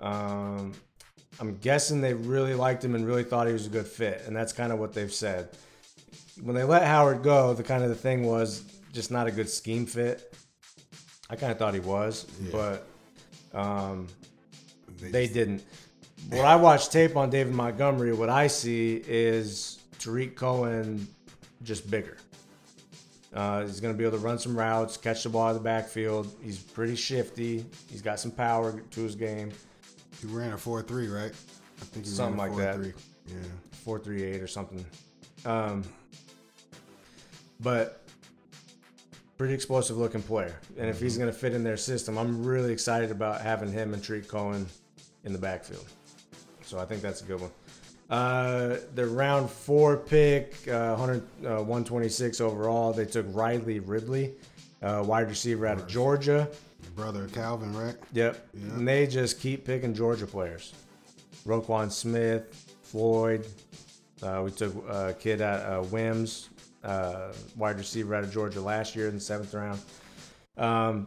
Um, I'm guessing they really liked him and really thought he was a good fit, and that's kind of what they've said. When they let Howard go, the kind of the thing was just not a good scheme fit. I kind of thought he was, but um, they didn't. When I watch tape on David Montgomery, what I see is Tarik Cohen just bigger. Uh, he's going to be able to run some routes, catch the ball out of the backfield. He's pretty shifty. He's got some power to his game. He ran a four three, right? I think he Something ran a like that. 4-3. Yeah. four three eight or something. Um, but pretty explosive looking player, and if he's going to fit in their system, I'm really excited about having him and Tarik Cohen in the backfield. So I think that's a good one. Uh, the round four pick, uh, 100, uh, 126 overall. They took Riley Ridley, uh, wide receiver out of Georgia. Brother Calvin, right? Yep. And they just keep picking Georgia players. Roquan Smith, Floyd. Uh, we took a kid at uh, Wims, uh, wide receiver out of Georgia last year in the seventh round. Um,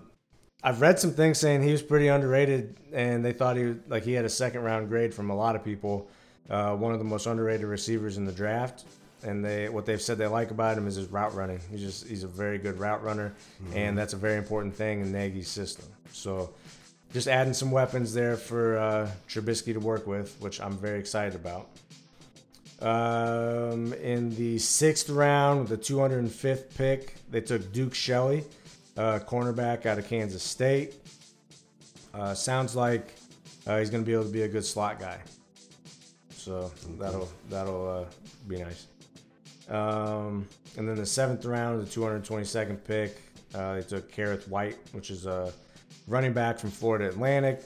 I've read some things saying he was pretty underrated, and they thought he was, like he had a second round grade from a lot of people. Uh, one of the most underrated receivers in the draft, and they what they've said they like about him is his route running. He's just he's a very good route runner, and that's a very important thing in Nagy's system. So just adding some weapons there for uh, Trubisky to work with, which I'm very excited about. Um, in the sixth round, the 205th pick, they took Duke Shelley, uh, cornerback out of Kansas State. Uh, sounds like uh, he's going to be able to be a good slot guy. So that'll that'll uh, be nice. Um, and then the seventh round, the 222nd pick, uh, they took Kerrith Whyte, which is a running back from Florida Atlantic.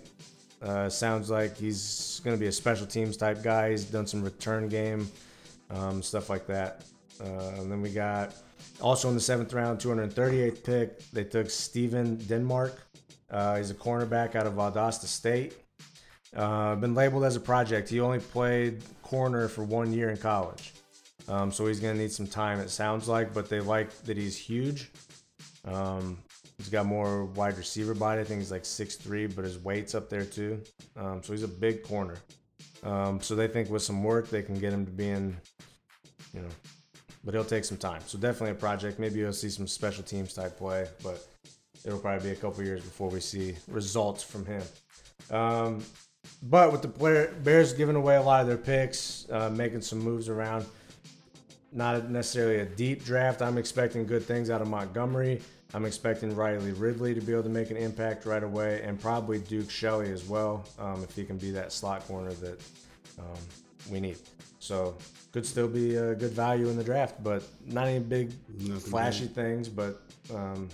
Uh, sounds like he's going to be a special teams type guy. He's done some return game um, stuff like that. Uh, and then we got also in the seventh round, 238th pick, they took Steven Denmark. Uh, he's a cornerback out of Valdosta State. Uh, been labeled as a project. He only played corner for one year in college. Um, so he's going to need some time, it sounds like, but they like that he's huge. Um, he's got more wide receiver body. I think he's like 6'3, but his weight's up there too. Um, so he's a big corner. Um, so they think with some work, they can get him to being, you know, but he'll take some time. So definitely a project. Maybe you'll see some special teams type play, but it'll probably be a couple years before we see results from him. Um, but with the Bears giving away a lot of their picks, uh, making some moves around, not necessarily a deep draft. I'm expecting good things out of Montgomery. I'm expecting Riley Ridley to be able to make an impact right away, and probably Duke Shelley as well, um, if he can be that slot corner that um, we need. So could still be a good value in the draft, but not any big Nothing flashy things. But um,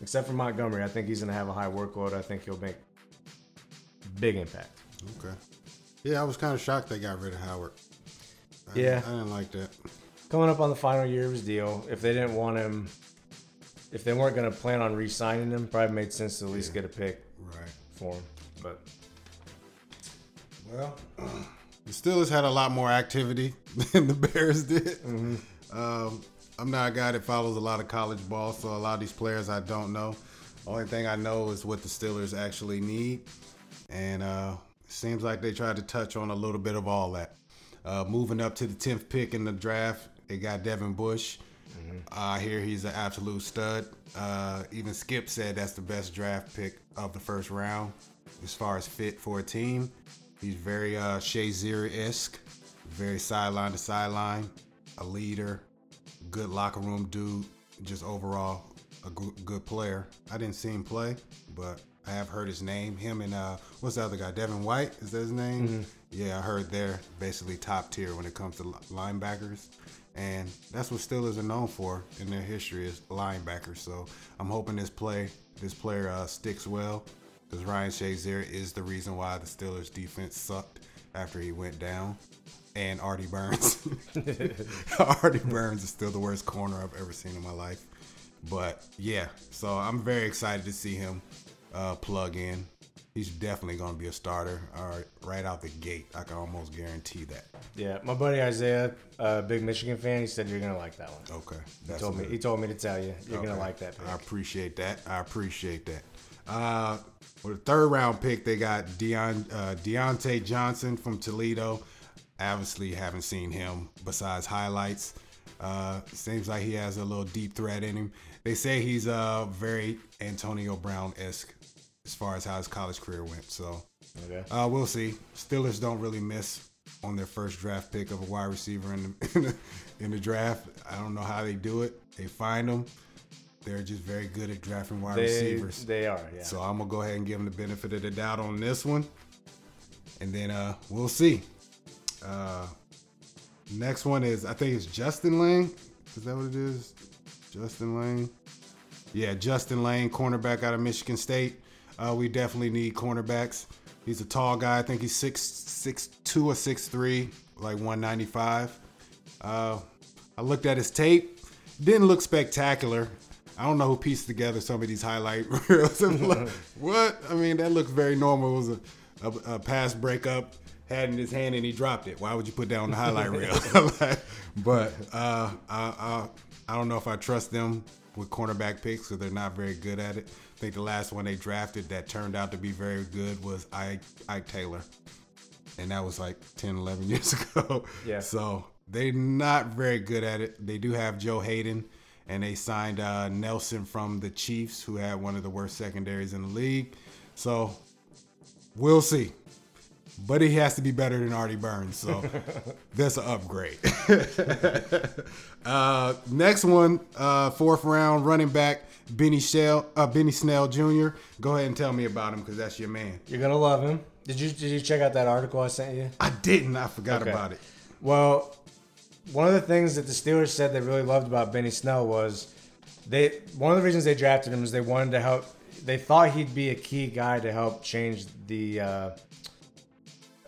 except for Montgomery, I think he's going to have a high workload. I think he'll make big impact. Okay. Yeah, I was kind of shocked they got rid of Howard. I, Yeah. I didn't like that. Coming up on the final year of his deal, if they didn't want him, if they weren't going to plan on re-signing him, probably made sense to at least get a pick Right. for him. But Well, the Steelers had a lot more activity than the Bears did. Um, I'm not a guy that follows a lot of college ball, so a lot of these players I don't know. Only thing I know is what the Steelers actually need, and uh, it seems like they tried to touch on a little bit of all that. Uh, moving up to the 10th pick in the draft, they got Devin Bush. I hear he's an absolute stud. Uh, even Skip said that's the best draft pick of the first round as far as fit for a team. He's very uh, Shazier esque, very sideline to sideline, a leader, good locker room dude, just overall a good, good player. I didn't see him play, but I have heard his name. Him and uh, what's the other guy? Devin White is that his name? Yeah, I heard they're basically top tier when it comes to linebackers, and that's what Steelers are known for in their history is linebackers. So I'm hoping this play, this player uh, sticks well, because Ryan Shazier is the reason why the Steelers defense sucked after he went down, and Artie Burns. Artie Burns is still the worst corner I've ever seen in my life. But yeah, so I'm very excited to see him uh, plug in. He's definitely going to be a starter uh, right out the gate. I can almost guarantee that. yeah, my buddy Isaiah, a big Michigan fan, he said you're going to like that one. Okay, He told me. He told me to tell you you're gonna like that pick. I appreciate that. I appreciate that. Uh, with the third round pick, they got Deon, uh, Diontae Johnson from Toledo. Obviously, haven't seen him besides highlights. Uh, seems like he has a little deep threat in him. They say he's uh, very Antonio Brown esque as far as how his college career went. So Okay. uh, we'll see. Steelers don't really miss on their first draft pick of a wide receiver in the, in the in the draft. I don't know how they do it. They find them. They're just very good at drafting wide They, receivers. they are. Yeah. So I'm gonna go ahead and give them the benefit of the doubt on this one, and then uh, we'll see. Uh, next one is I think it's Justin Layne. Is that what it is? Justin Layne. Yeah, Justin Layne, cornerback out of Michigan State. Uh, we definitely need cornerbacks. He's a tall guy. I think he's six six two or six three, like 195. Uh, I looked at his tape. Didn't look spectacular. I don't know who pieced together some of these highlight reels. Like, what? I mean, that looks very normal. It was a, a, a pass breakup, had in his hand, and he dropped it. Why would you put that on the highlight reel? Like, but uh, I, I, I don't know if I trust them with cornerback picks because they're not very good at it. I think the last one they drafted that turned out to be very good was Ike, Ike Taylor. And that was like 10, 11 years ago. Yeah. So they're not very good at it. They do have Joe Haden, and they signed uh, Nelson from the Chiefs, who had one of the worst secondaries in the league. So we'll see. But he has to be better than Artie Burns, so that's an upgrade. uh, next one, uh, fourth round running back Benny Shell, uh, Benny Snell Jr. Go ahead and tell me about him because that's your man. You're gonna love him. Did you did you check out that article I sent you? I didn't. I forgot Okay. about it. Well, one of the things that the Steelers said they really loved about Benny Snell was they one of the reasons they drafted him is they wanted to help. They thought he'd be a key guy to help change the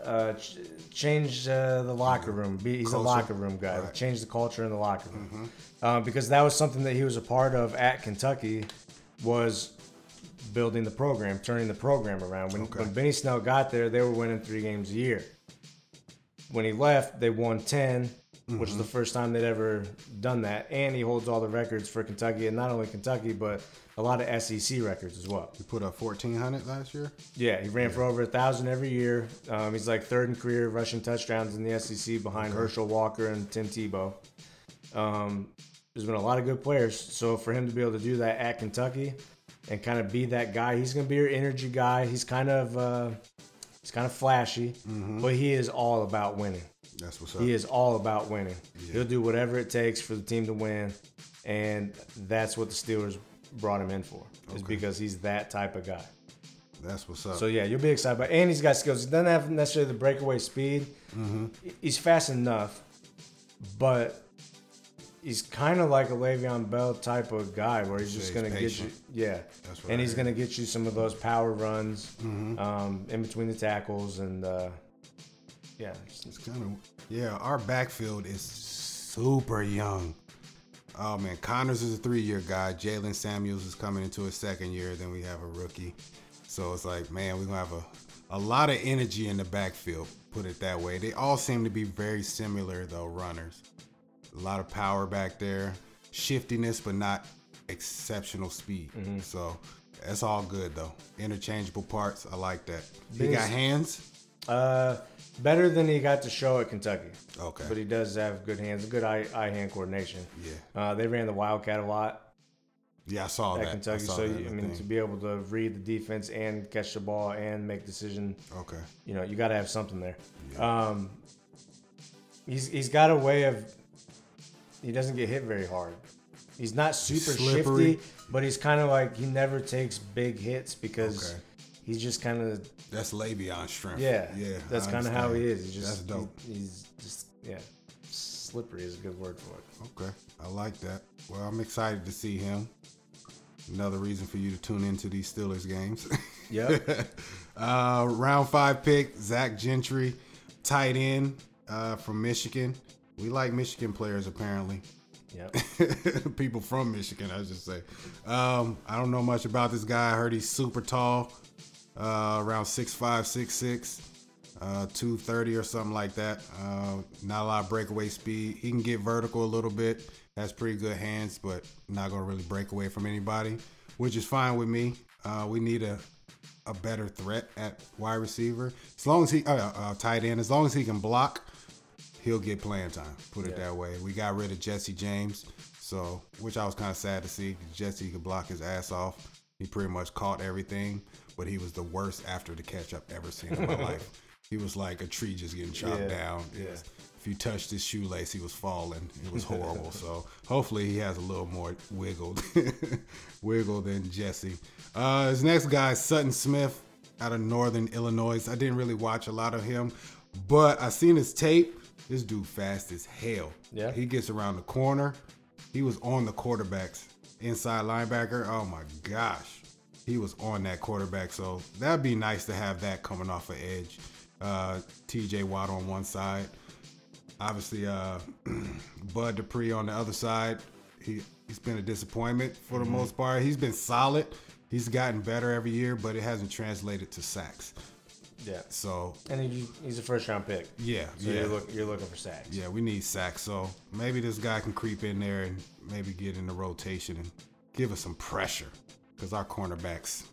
uh, uh, ch- change uh, the locker room. Be, he's Culture. a locker room guy. Right. Change the culture in the locker room. Um, because that was something that he was a part of at Kentucky was building the program, turning the program around. When, Okay. when Benny Snell got there, they were winning three games a year. When he left, they won 10, which is the first time they'd ever done that. And he holds all the records for Kentucky, and not only Kentucky, but a lot of SEC records as well. He put up 1,400 last year. Yeah, he ran for over a thousand every year. Um, he's like third in career rushing touchdowns in the SEC behind Herschel Walker and Tim Tebow. Um, there's been a lot of good players, so for him to be able to do that at Kentucky and kind of be that guy, he's gonna be your energy guy. He's kind of uh, he's kind of flashy, but he is all about winning. That's what's up. He is all about winning. He'll do whatever it takes for the team to win, and that's what the Steelers brought him in for. Is because he's that type of guy. That's what's up. So yeah, you'll be excited. But and he's got skills. He doesn't have necessarily the breakaway speed. Mm-hmm. He's fast enough, but he's kind of like a Le'Veon Bell type of guy, where he's just he's gonna get you. Yeah, That's what and I he's heard. Mm-hmm. gonna get you some of those power runs um, in between the tackles, and uh, yeah, It's kind of yeah. Our backfield is super young. Oh man, Connors is a three-year guy. Jaylen Samuels is coming into his second year. Then we have a rookie. So it's like, man, we're gonna have a a lot of energy in the backfield. Put it that way. They all seem to be very similar though. Runners, a lot of power back there, shiftiness, but not exceptional speed. Mm-hmm. So that's all good though. Interchangeable parts. I like that. He got hands. Uh, better than he got to show at Kentucky. Okay. but he does have good hands, good eye eye hand coordination. Yeah. uh, they ran the Wildcat a lot. Yeah, I saw at that. Kentucky. I So that you, I mean, thing. to be able to read the defense and catch the ball and make decision, Okay. you know, you got to have something there. Um, he's he's got a way of he doesn't get hit very hard. He's not super Slippery. shifty, but he's kind of like he never takes big hits because Okay. He's just kind of That's Le'Veon strength. yeah Yeah. That's kind of how he is. He's just That's dope. he- he's just yeah, slippery is a good word for it. Okay. I like that. Well, I'm excited to see him. Another reason for you to tune into these Steelers games. Yep. uh, round five pick, Zach Gentry, tight end uh, from Michigan. We like Michigan players apparently. Yep. People from Michigan, I should say. Um, I don't know much about this guy. I heard he's super tall, uh, around 6'5, 6'6, uh, 230 or something like that. Uh, not a lot of breakaway speed. He can get vertical a little bit. Has pretty good hands, but not going to really break away from anybody, which is fine with me. Uh, we need a a better threat at wide receiver. As long as he, uh, uh, tight end, as long as he can block, he'll get playing time. Put it Yeah. that way. We got rid of Jesse James, so which I was kind of sad to see. Jesse could block his ass off. He pretty much caught everything, but he was the worst after the catch I've ever seen in my life. He was like a tree just getting chopped Yeah, down. yeah. If you touched his shoelace, he was falling. It was horrible. so hopefully he has a little more wiggle, wiggle than Jesse. Uh, his next guy Sutton Smith out of Northern Illinois. I didn't really watch a lot of him, but I seen his tape. This dude fast as hell. Yeah. He gets around the corner. He was on the quarterbacks, inside linebacker. Oh my gosh. He was on that quarterback. So that'd be nice to have that coming off an edge. Uh, TJ Watt on one side. Obviously, uh, Bud Dupree on the other side. He he's been a disappointment for the most part. He's been solid. He's gotten better every year, but it hasn't translated to sacks. Yeah. So And he, he's a first round pick. yeah, So yeah, you're, look, you're looking for sacks. yeah. We need sacks. So maybe this guy can creep in there and maybe get in the rotation and give us some pressure because our cornerbacks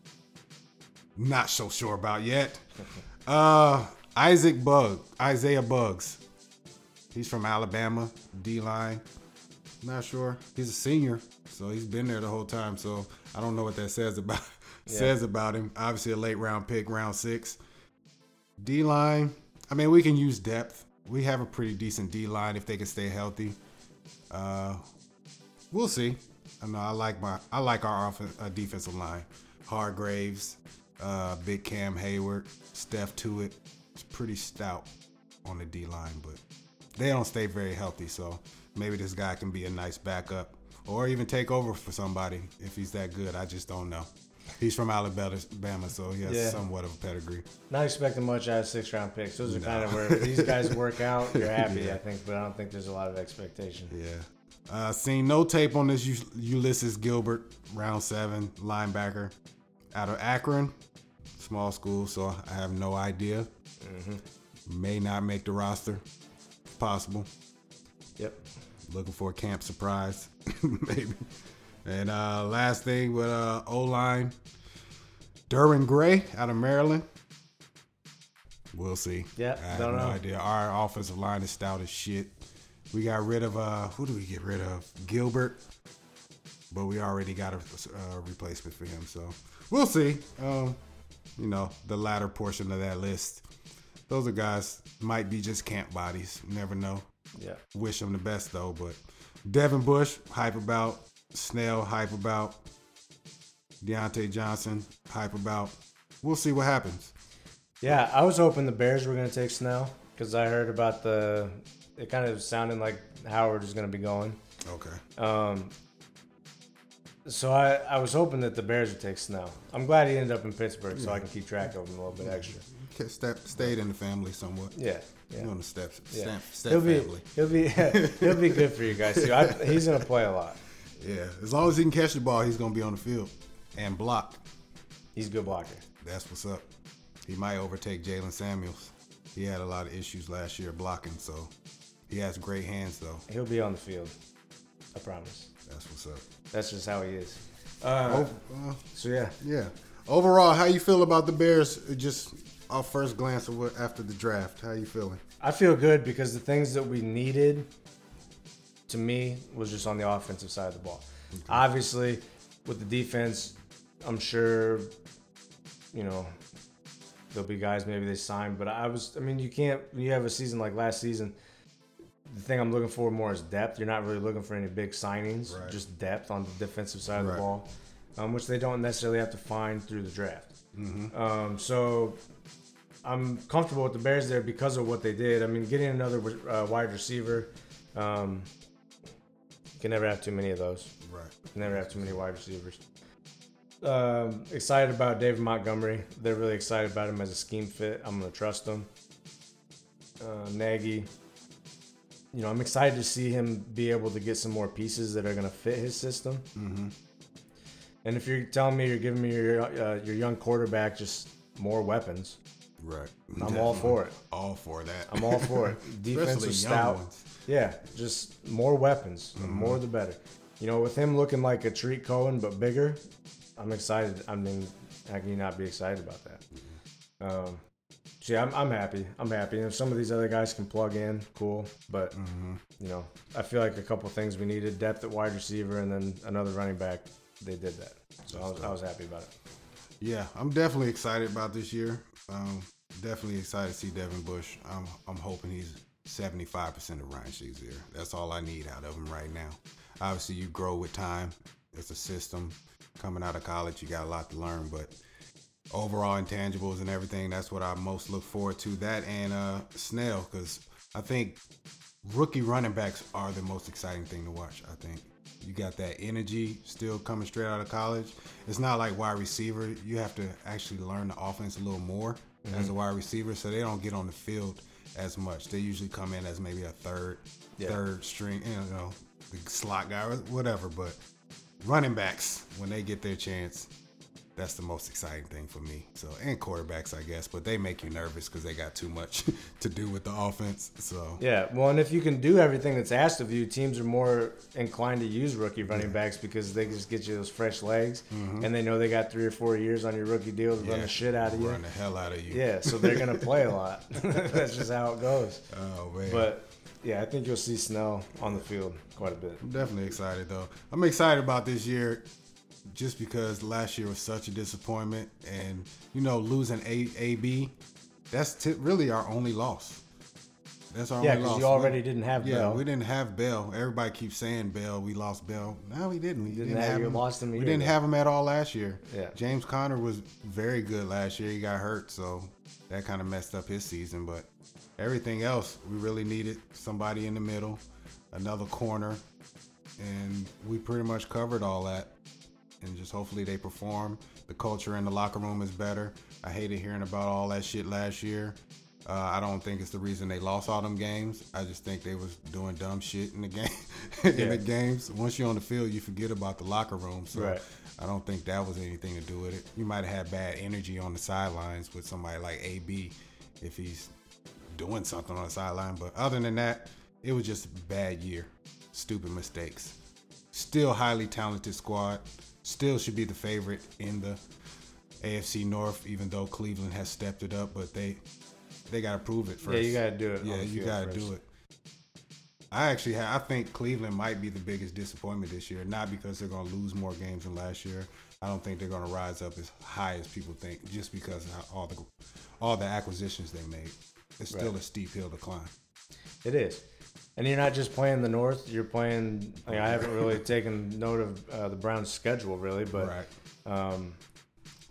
not so sure about yet. Uh, Isaac Bug, Isaiah Buggs. He's from Alabama, D line. Not sure. He's a senior, so he's been there the whole time. So I don't know what that says about says about him. Obviously, a late round pick, round six. D line. I mean, we can use depth. We have a pretty decent D line if they can stay healthy. Uh, we'll see. I know I like my I like our off, uh, defensive line. Hargraves, uh, Big Cam Hayward, Steph Tuitt. It's pretty stout on the D line, but they don't stay very healthy. So maybe this guy can be a nice backup or even take over for somebody if he's that good. I just don't know. He's from Alabama, so he has Yeah. somewhat of a pedigree. Not expecting much out of six round picks. Those are kind of where if these guys work out, you're happy, Yeah. I think, but I don't think there's a lot of expectation. Yeah. Uh, seen no tape on this U- Ulysses Gilbert, round seven linebacker, out of Akron, small school. So I have no idea. May not make the roster. Possible. Yep. Looking for a camp surprise, maybe. And uh, last thing with uh, O line, Derwin Gray out of Maryland. We'll see. Yeah, I have no know. idea. Our offensive line is stout as shit. We got rid of uh, who do we get rid of? Gilbert, but we already got a uh, replacement for him. So we'll see. Um, you know, the latter portion of that list. Those are guys might be just camp bodies. Never know Yeah. wish them the best though. But Devin Bush, hype about. Snell, hype about. Diontae Johnson, hype about. We'll see what happens. Yeah, I was hoping the Bears were going to take Snell because I heard about the. It kind of sounded like Howard is going to be going. Okay. Um, so I, I was hoping that the Bears would take Snell. I'm glad he ended up in Pittsburgh so I can keep track of him a little bit extra. Step, stayed in the family somewhat. Yeah, yeah. On the steps, yeah. step, step he'll be family. he'll be he'll be good for you guys too. I, he's gonna play a lot. Yeah, as long as he can catch the ball, he's gonna be on the field and block. He's a good blocker. That's what's up. He might overtake Jaylen Samuels. He had a lot of issues last year blocking, so he has great hands though. He'll be on the field. I promise. That's what's up. That's just how he is. Uh, Oh, uh, so yeah, Yeah. Overall, how you feel about the Bears? Just off first glance of what after the draft, how you feeling? I feel good because the things that we needed, to me, was just on the offensive side of the ball. Obviously, with the defense, I'm sure, you know, there'll be guys maybe they sign, but I was, I mean, you can't. When you have a season like last season, the thing I'm looking for more is depth. You're not really looking for any big signings, Right. just depth on the defensive side of the ball, um, which they don't necessarily have to find through the draft. Um, so I'm comfortable with the Bears there because of what they did. I mean, getting another uh, wide receiver, um, can never have too many of those. Right. You can never have too many wide receivers. Um, excited about David Montgomery. They're really excited about him as a scheme fit. I'm going to trust him. Uh, Nagy, you know, I'm excited to see him be able to get some more pieces that are going to fit his system. Mm-hmm. And if you're telling me you're giving me your uh, your young quarterback just more weapons, Right. I'm all for it. All for that. I'm all for it. Defense Especially is stout. ones. Yeah, just more weapons. Mm-hmm. more the better. You know, with him looking like a Tarik Cohen but bigger, I'm excited. I mean, how can you not be excited about that? Um, so yeah, I'm, I'm happy. I'm happy. And if some of these other guys can plug in, cool. But Mm-hmm. you know, I feel like a couple things we needed: depth at wide receiver, and then another running back. They did that, so I was, I was happy about it. Yeah, I'm definitely excited about this year. Um, definitely excited to see Devin Bush. I'm I'm hoping he's 75% of Ryan Shazier. That's all I need out of him right now. Obviously, you grow with time. It's a system. Coming out of college, you got a lot to learn, but overall intangibles and everything, that's what I most look forward to. That and uh, Snell, because I think rookie running backs are the most exciting thing to watch. I think you got that energy still coming straight out of college. It's not like wide receiver. You have to actually learn the offense a little more as a wide receiver, so they don't get on the field as much. They usually come in as maybe a third, Yeah. third string, you know, the slot guy or whatever. But running backs, when they get their chance, that's the most exciting thing for me. So and quarterbacks, I guess, but they make you nervous because they got too much to do with the offense. So Yeah, well, and if you can do everything that's asked of you, teams are more inclined to use rookie running backs because they just get you those fresh legs, mm-hmm. and they know they got three or four years on your rookie deal to run the shit out of you. run the hell out of you. Yeah, so they're gonna play a lot. that's just how it goes. Oh man. But yeah, I think you'll see Snell on the field quite a bit. I'm definitely excited though. I'm excited about this year just because last year was such a disappointment and you know losing a AB that's t- really our only loss. That's our Yeah, because you already We- didn't have Yeah, Bell. we didn't have Bell. Everybody keeps saying Bell. We lost Bell. No, we didn't. We didn't, have- have him. lost him we didn't have him at all last year. Yeah. James Conner was very good last year. He got hurt, so that kind of messed up his season. But everything else, we really needed somebody in the middle, another corner, and we pretty much covered all that. And just hopefully they perform. The culture in the locker room is better. I hated hearing about all that shit last year. Uh, I don't think it's the reason they lost all them games. I just think they was doing dumb shit in the game. in Yeah. the games, once you're on the field, you forget about the locker room. So Right. I don't think that was anything to do with it. You might have had bad energy on the sidelines with somebody like AB if he's doing something on the sideline. But other than that, it was just a bad year. Stupid mistakes. Still highly talented squad. Still should be the favorite in the AFC North, even though Cleveland has stepped it up. But they they gotta prove it first. Yeah, you gotta do it. Yeah, you gotta first. do it. I actually have, I think Cleveland might be the biggest disappointment this year, not because they're going to lose more games than last year. I don't think they're going to rise up as high as people think, just because of all the all the acquisitions they made. It's still Right. a steep hill to climb. It is. And you're not just playing the North. You're playing. I, I haven't really taken note of uh, the Browns' schedule really, but right? um,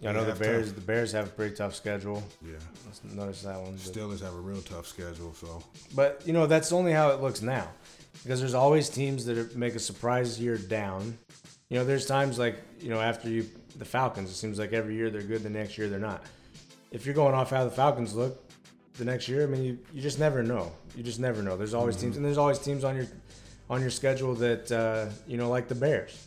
I know the Bears. tough- The Bears have a pretty tough schedule. Yeah. Let's notice that one. But, Steelers have a real tough schedule, so but you know that's only how it looks now, because there's always teams that are, make a surprise year down. You know, there's times like you know after you the Falcons, it seems like every year they're good, the next year they're not. If you're going off how the Falcons look, the next year, I mean, you, you just never know. You just never know. There's always teams, and there's always teams on your on your schedule that uh, you know, like the Bears.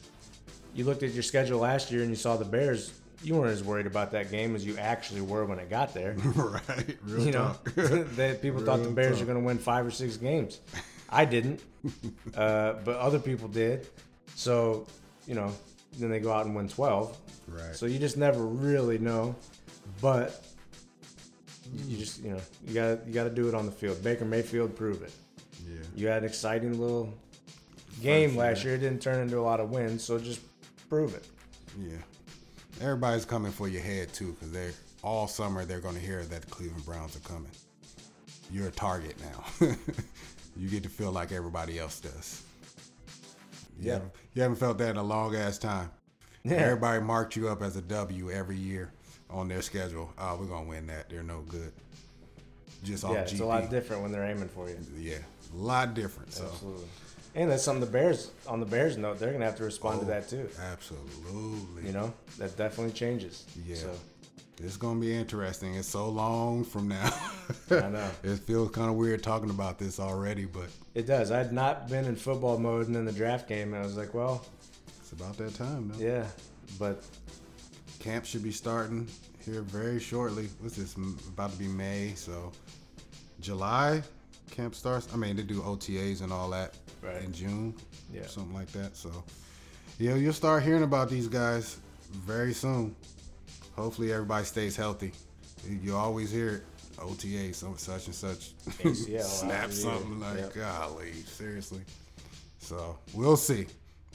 You looked at your schedule last year and you saw the Bears. You weren't as worried about that game as you actually were when it got there. right, real you know, that people thought the Bears talk. were going to win five or six games. I didn't, uh, but other people did. So, you know, then they go out and win twelve. Right. So you just never really know, but you just you know you got to you got to do it on the field. Baker Mayfield prove it. yeah, You had an exciting little game last year. year. It didn't turn into a lot of wins, so just prove it. yeah. Everybody's coming for your head too, because they're all summer they're going to hear that the Cleveland Browns are coming. You're a target now. you get to feel like everybody else does. You Yeah. haven't, you haven't felt that in a long ass time. Yeah. Everybody marked you up as a W every year on their schedule. Oh, we're gonna win that. They're no good. Just off yeah, it's GP. a lot different when they're aiming for you. Yeah, a lot different. So Absolutely. And that's something the Bears on the Bears note, they're gonna have to respond to Oh, that too. absolutely. You know, that definitely changes. Yeah. So It's gonna be interesting. It's so long from now. I know. it feels kind of weird talking about this already, but it does. I had not been in football mode and in the draft game, and I was like, well, it's about that time though. yeah, but Camp should be starting here very shortly. What's this? About to be May, so July camp starts. I mean, they do OTAs and all that Right. in June, Yeah. something like that. So, yeah, you'll start hearing about these guys very soon. Hopefully, everybody stays healthy. You- always hear it. OTA, some such and such. ACL, Snap something like, Yep. golly, seriously. So we'll see.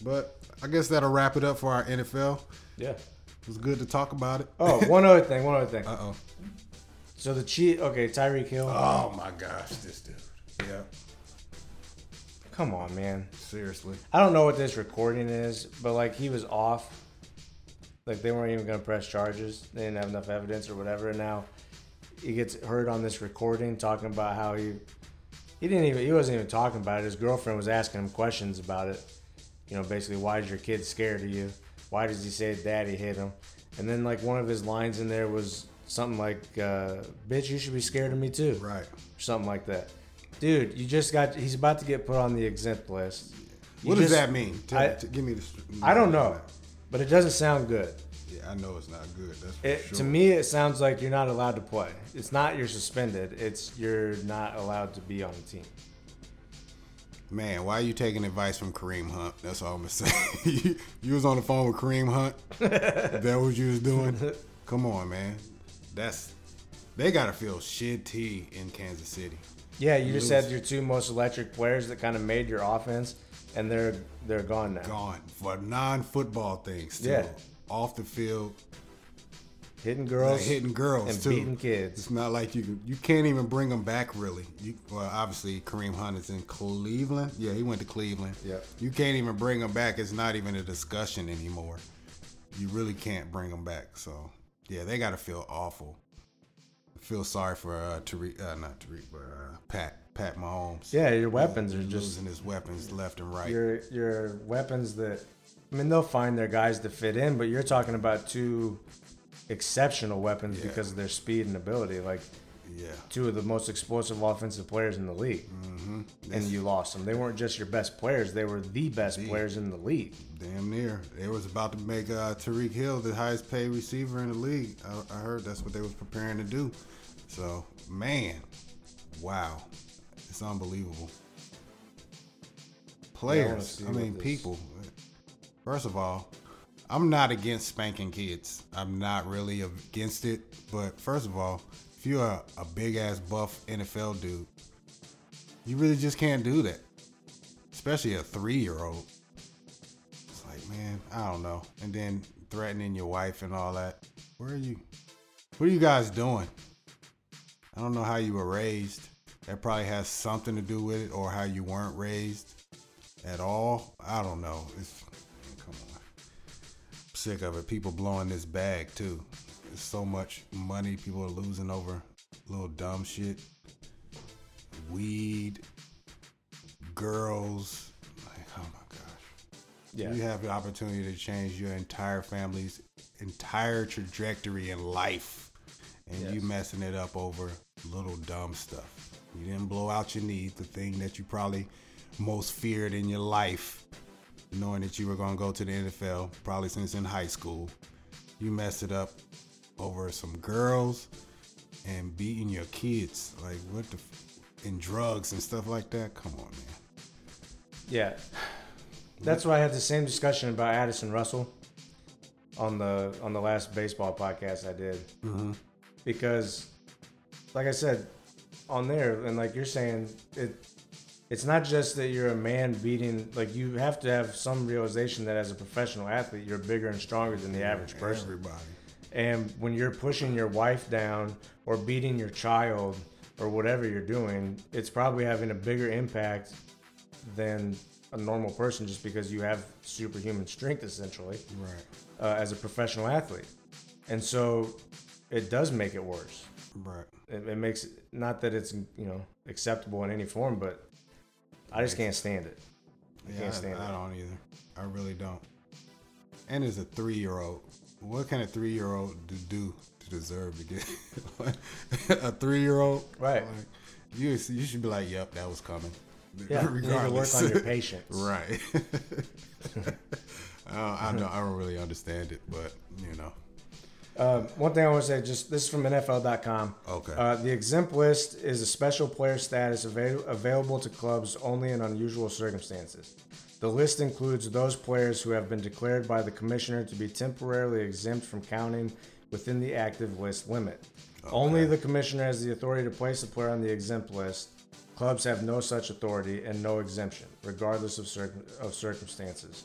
But I guess that'll wrap it up for our NFL. yeah. It was good to talk about it. Oh, one other thing, one other thing. Uh oh. So the cheat, okay, Tyreek Hill. Oh my gosh, this dude. Yeah. Come on, man. Seriously. I don't know what this recording is, but like he was off. Like they weren't even gonna press charges. They didn't have enough evidence or whatever. And now he gets heard on this recording talking about how he he didn't even he wasn't even talking about it. His girlfriend was asking him questions about it. You know, basically, why is your kid scared of you? Why does he say daddy hit him? And then like one of his lines in there was something like, uh, "Bitch, you should be scared of me too." Right. or something like that. Dude, you just got. He's about to get put on the exempt list. You What does that mean? Tell, I- give me the. I don't know, but it doesn't sound good. Yeah, I know it's not good. That's for It, sure. To me, it sounds like you're not allowed to play. It's not you're suspended. It's you're not allowed to be on the team. Man, why are you taking advice from Kareem Hunt? That's all I'm gonna say. you, was on the phone with Kareem Hunt. that what you was doing? Come on, man. That's they gotta feel shitty in Kansas City. Yeah, you just lose. had your two most electric players that kind of made your offense, and they're they're gone now. Gone for non-football things too. Yeah. Off the field, Hitting girls, hitting girls and too. beating kids. It's not like you can, you can't even bring them back really. You, well, obviously Kareem Hunt is in Cleveland. Yeah, he went to Cleveland. Yep. You can't even bring them back. It's not even a discussion anymore. You really can't bring them back. So yeah, they got to feel awful. Feel sorry for uh, Tariq, uh, not Tariq, but uh, Pat Pat Mahomes. Yeah, your weapons are just losing his weapons left and right. your your weapons that I mean, they'll find their guys to fit in, but you're talking about two exceptional weapons Yeah. because of their speed and ability. Like Yeah. two of the most explosive offensive players in the league, mm-hmm. and you lost them. They weren't just your best players; they were the best players in the league. Damn near. They was about to make uh, Tyreek Hill the highest paid receiver in the league. I, I heard that's what they was preparing to do. So, man, wow. It's unbelievable. Players, see I mean, this- people. First of all, I'm not against spanking kids. I'm not really against it. But first of all, if you're a, a big ass buff NFL dude, you really just can't do that. Especially a three year old. It's like, man, I don't know. And then threatening your wife and all that. Where are you? What are you guys doing? I don't know how you were raised. That probably has something to do with it, or how you weren't raised at all. I don't know. It's sick of it. People blowing this bag too. There's so much money people are losing over little dumb shit. Weed, girls. Like, oh my gosh. Yeah, You have the opportunity to change your entire family's entire trajectory in life. And you messing it up over little dumb stuff. You didn't blow out your knee, the thing that you probably most feared in your life, knowing that you were going to go to the NFL, probably since in high school. You messed it up over some girls and beating your kids. Like, what the, f- and drugs and stuff like that. Come on, man. yeah. That's why I had the same discussion about Addison Russell on the on the last baseball podcast I did, Mm-hmm. because, like I said, on there and like you're saying, it it's not just that you're a man beating. Like you have to have some realization that as a professional athlete, you're bigger and stronger than the average person. Everybody. And when you're pushing your wife down or beating your child or whatever you're doing, it's probably having a bigger impact than a normal person just because you have superhuman strength essentially Right. uh, as a professional athlete. And so it does make it worse. Right. It, it makes it not that it's you know acceptable in any form, but I just can't stand it. I Yeah, can't I, stand I it. don't either. I really don't. And as a three-year-old, what can a three-year-old do, do to deserve to get a three-year-old? Right. Like, you you should be like, "Yep, that was coming." Yeah, you need to work on your patience. right. I, don't, I don't. I don't really understand it, but you know. Um, one thing I want to say, just this is from NFL.com. Okay. Uh, the exempt list is a special player status avail- available to clubs only in unusual circumstances. The list includes those players who have been declared by the commissioner to be temporarily exempt from counting within the active list limit. Okay. Only the commissioner has the authority to place a player on the exempt list. Clubs have no such authority and no exemption, regardless of, circum- of circumstances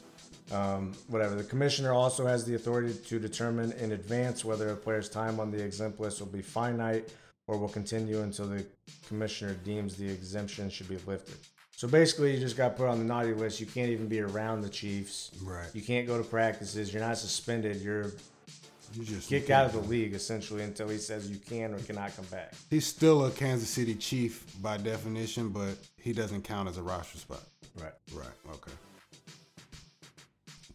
um, whatever. The commissioner also has the authority to determine in advance whether a player's time on the exempt list will be finite or will continue until the commissioner deems the exemption should be lifted. So basically, you just got put on the naughty list. You can't even be around the Chiefs. Right. You can't go to practices. You're not suspended. You're You just kicked out of the league essentially until he says you can or cannot come back. He's still a Kansas City Chief by definition, but he doesn't count as a roster spot. Right. Right. Okay.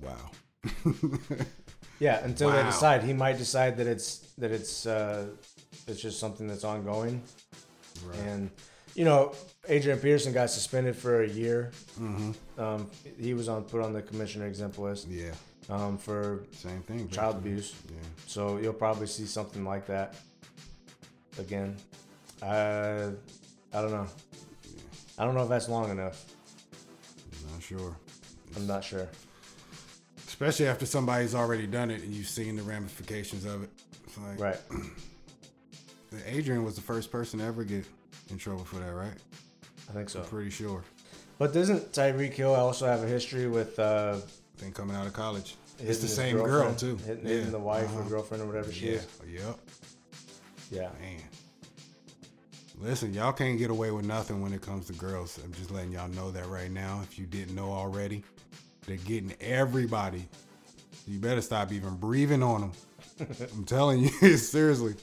Wow. Yeah, until they decide. He might decide that it's that it's uh, it's just something that's ongoing. Right. And you know, Adrian Peterson got suspended for a year. Mm-hmm. Um, he was on put on the commissioner exempt list Yeah. um, for Same thing. child basically. abuse. Yeah. So you'll probably see something like that again. Uh, I don't know. I don't know if that's long enough. I'm Not sure. I'm not sure. Especially after somebody's already done it and you've seen the ramifications of it. It's like, Right. Adrian was the first person to ever get in trouble for that, right? I think so. Pretty sure. But doesn't Tyreek Hill also have a history with uh, Thing coming out of college. It's the same girl too. hitting, yeah. hitting the wife or Uh-huh. girlfriend or whatever she Yeah. is? Yep. Yeah. Man. Listen, y'all can't get away with nothing when it comes to girls. I'm just letting y'all know that right now. If you didn't know already, they're getting everybody. You better stop even breathing on them. I'm telling you, seriously.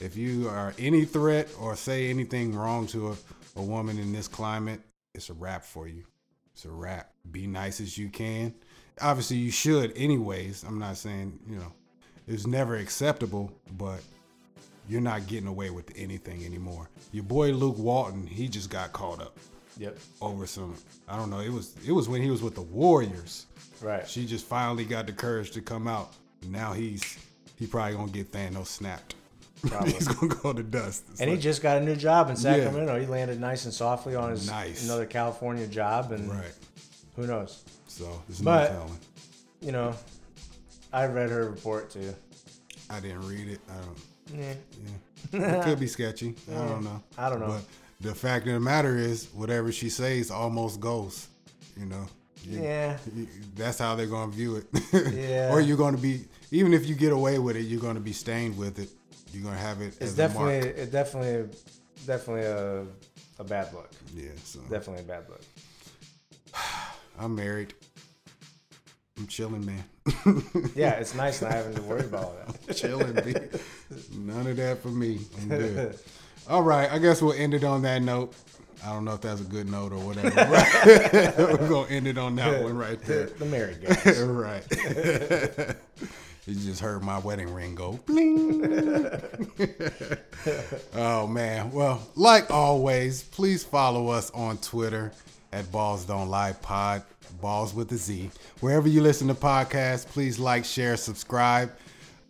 If you are any threat or say anything wrong to a, a woman in this climate, it's a wrap for you. It's a wrap. Be nice as you can. Obviously, you should, anyways. I'm not saying, you know, it's never acceptable, but you're not getting away with anything anymore. Your boy Luke Walton, he just got caught up Yep. over some. I don't know. It was it was when he was with the Warriors. Right. She just finally got the courage to come out. Now he's he probably gonna get Thanos snapped. Probably. he's gonna go to dust. It's And he just got a new job in Sacramento. He landed nice and softly on his Nice. another California job, and right. who knows? So there's no But- telling. You know, I read her report too. I didn't read it. I don't. Yeah. Yeah. It could be sketchy. I don't know. I don't know. But the fact of the matter is, whatever she says almost goes. You know. You- Yeah. you- that's how they're gonna view it. Yeah. or you're gonna be, even if you get away with it, you're gonna be stained with it. You're gonna have it It's as definitely, a mark. it definitely, definitely a, a bad look. Yeah. So Definitely a bad look. I'm married. I'm chilling, man. Yeah, it's nice not having to worry about all that. chilling. None of that for me. I'm good. All right, I guess we'll end it on that note. I don't know if that's a good note or whatever. We're gonna end it on that one right there. The married guy. right. you just heard my wedding ring go bling. oh man. Well, like always, please follow us on Twitter at Ballz Don't Lie Pod, Balls with a Z. Wherever you listen to podcasts, please like, share, subscribe.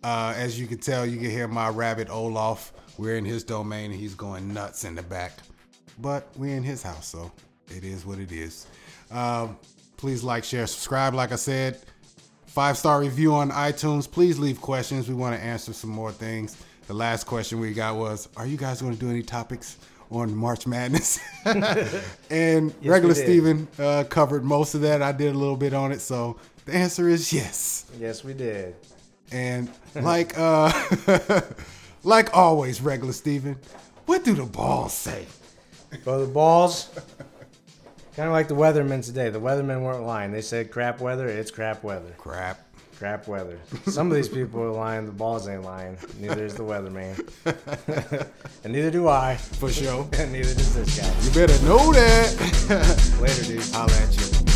Uh, as you can tell, you can hear my rabbit Olaf. We're in his domain and he's going nuts in the back. But we're in his house, so it is what it is. Um, please like, share, subscribe. Like I said, five star review on iTunes. Please leave questions. We want to answer some more things. The last question we got was Are you guys going to do any topics on March Madness? and regular did. Steven uh, covered most of that. I did a little bit on it. So the answer is yes. Yes, we did. And like uh like always, regular Steven, what do the balls say? But the balls, kind of like the weathermen today. The weathermen weren't lying. They said crap weather, it's crap weather. Crap. Crap weather. Some of these people are lying. The balls ain't lying. Neither is the weatherman. and neither do I. For sure. And neither does this guy. You better know that. Later, dude. Holla at you.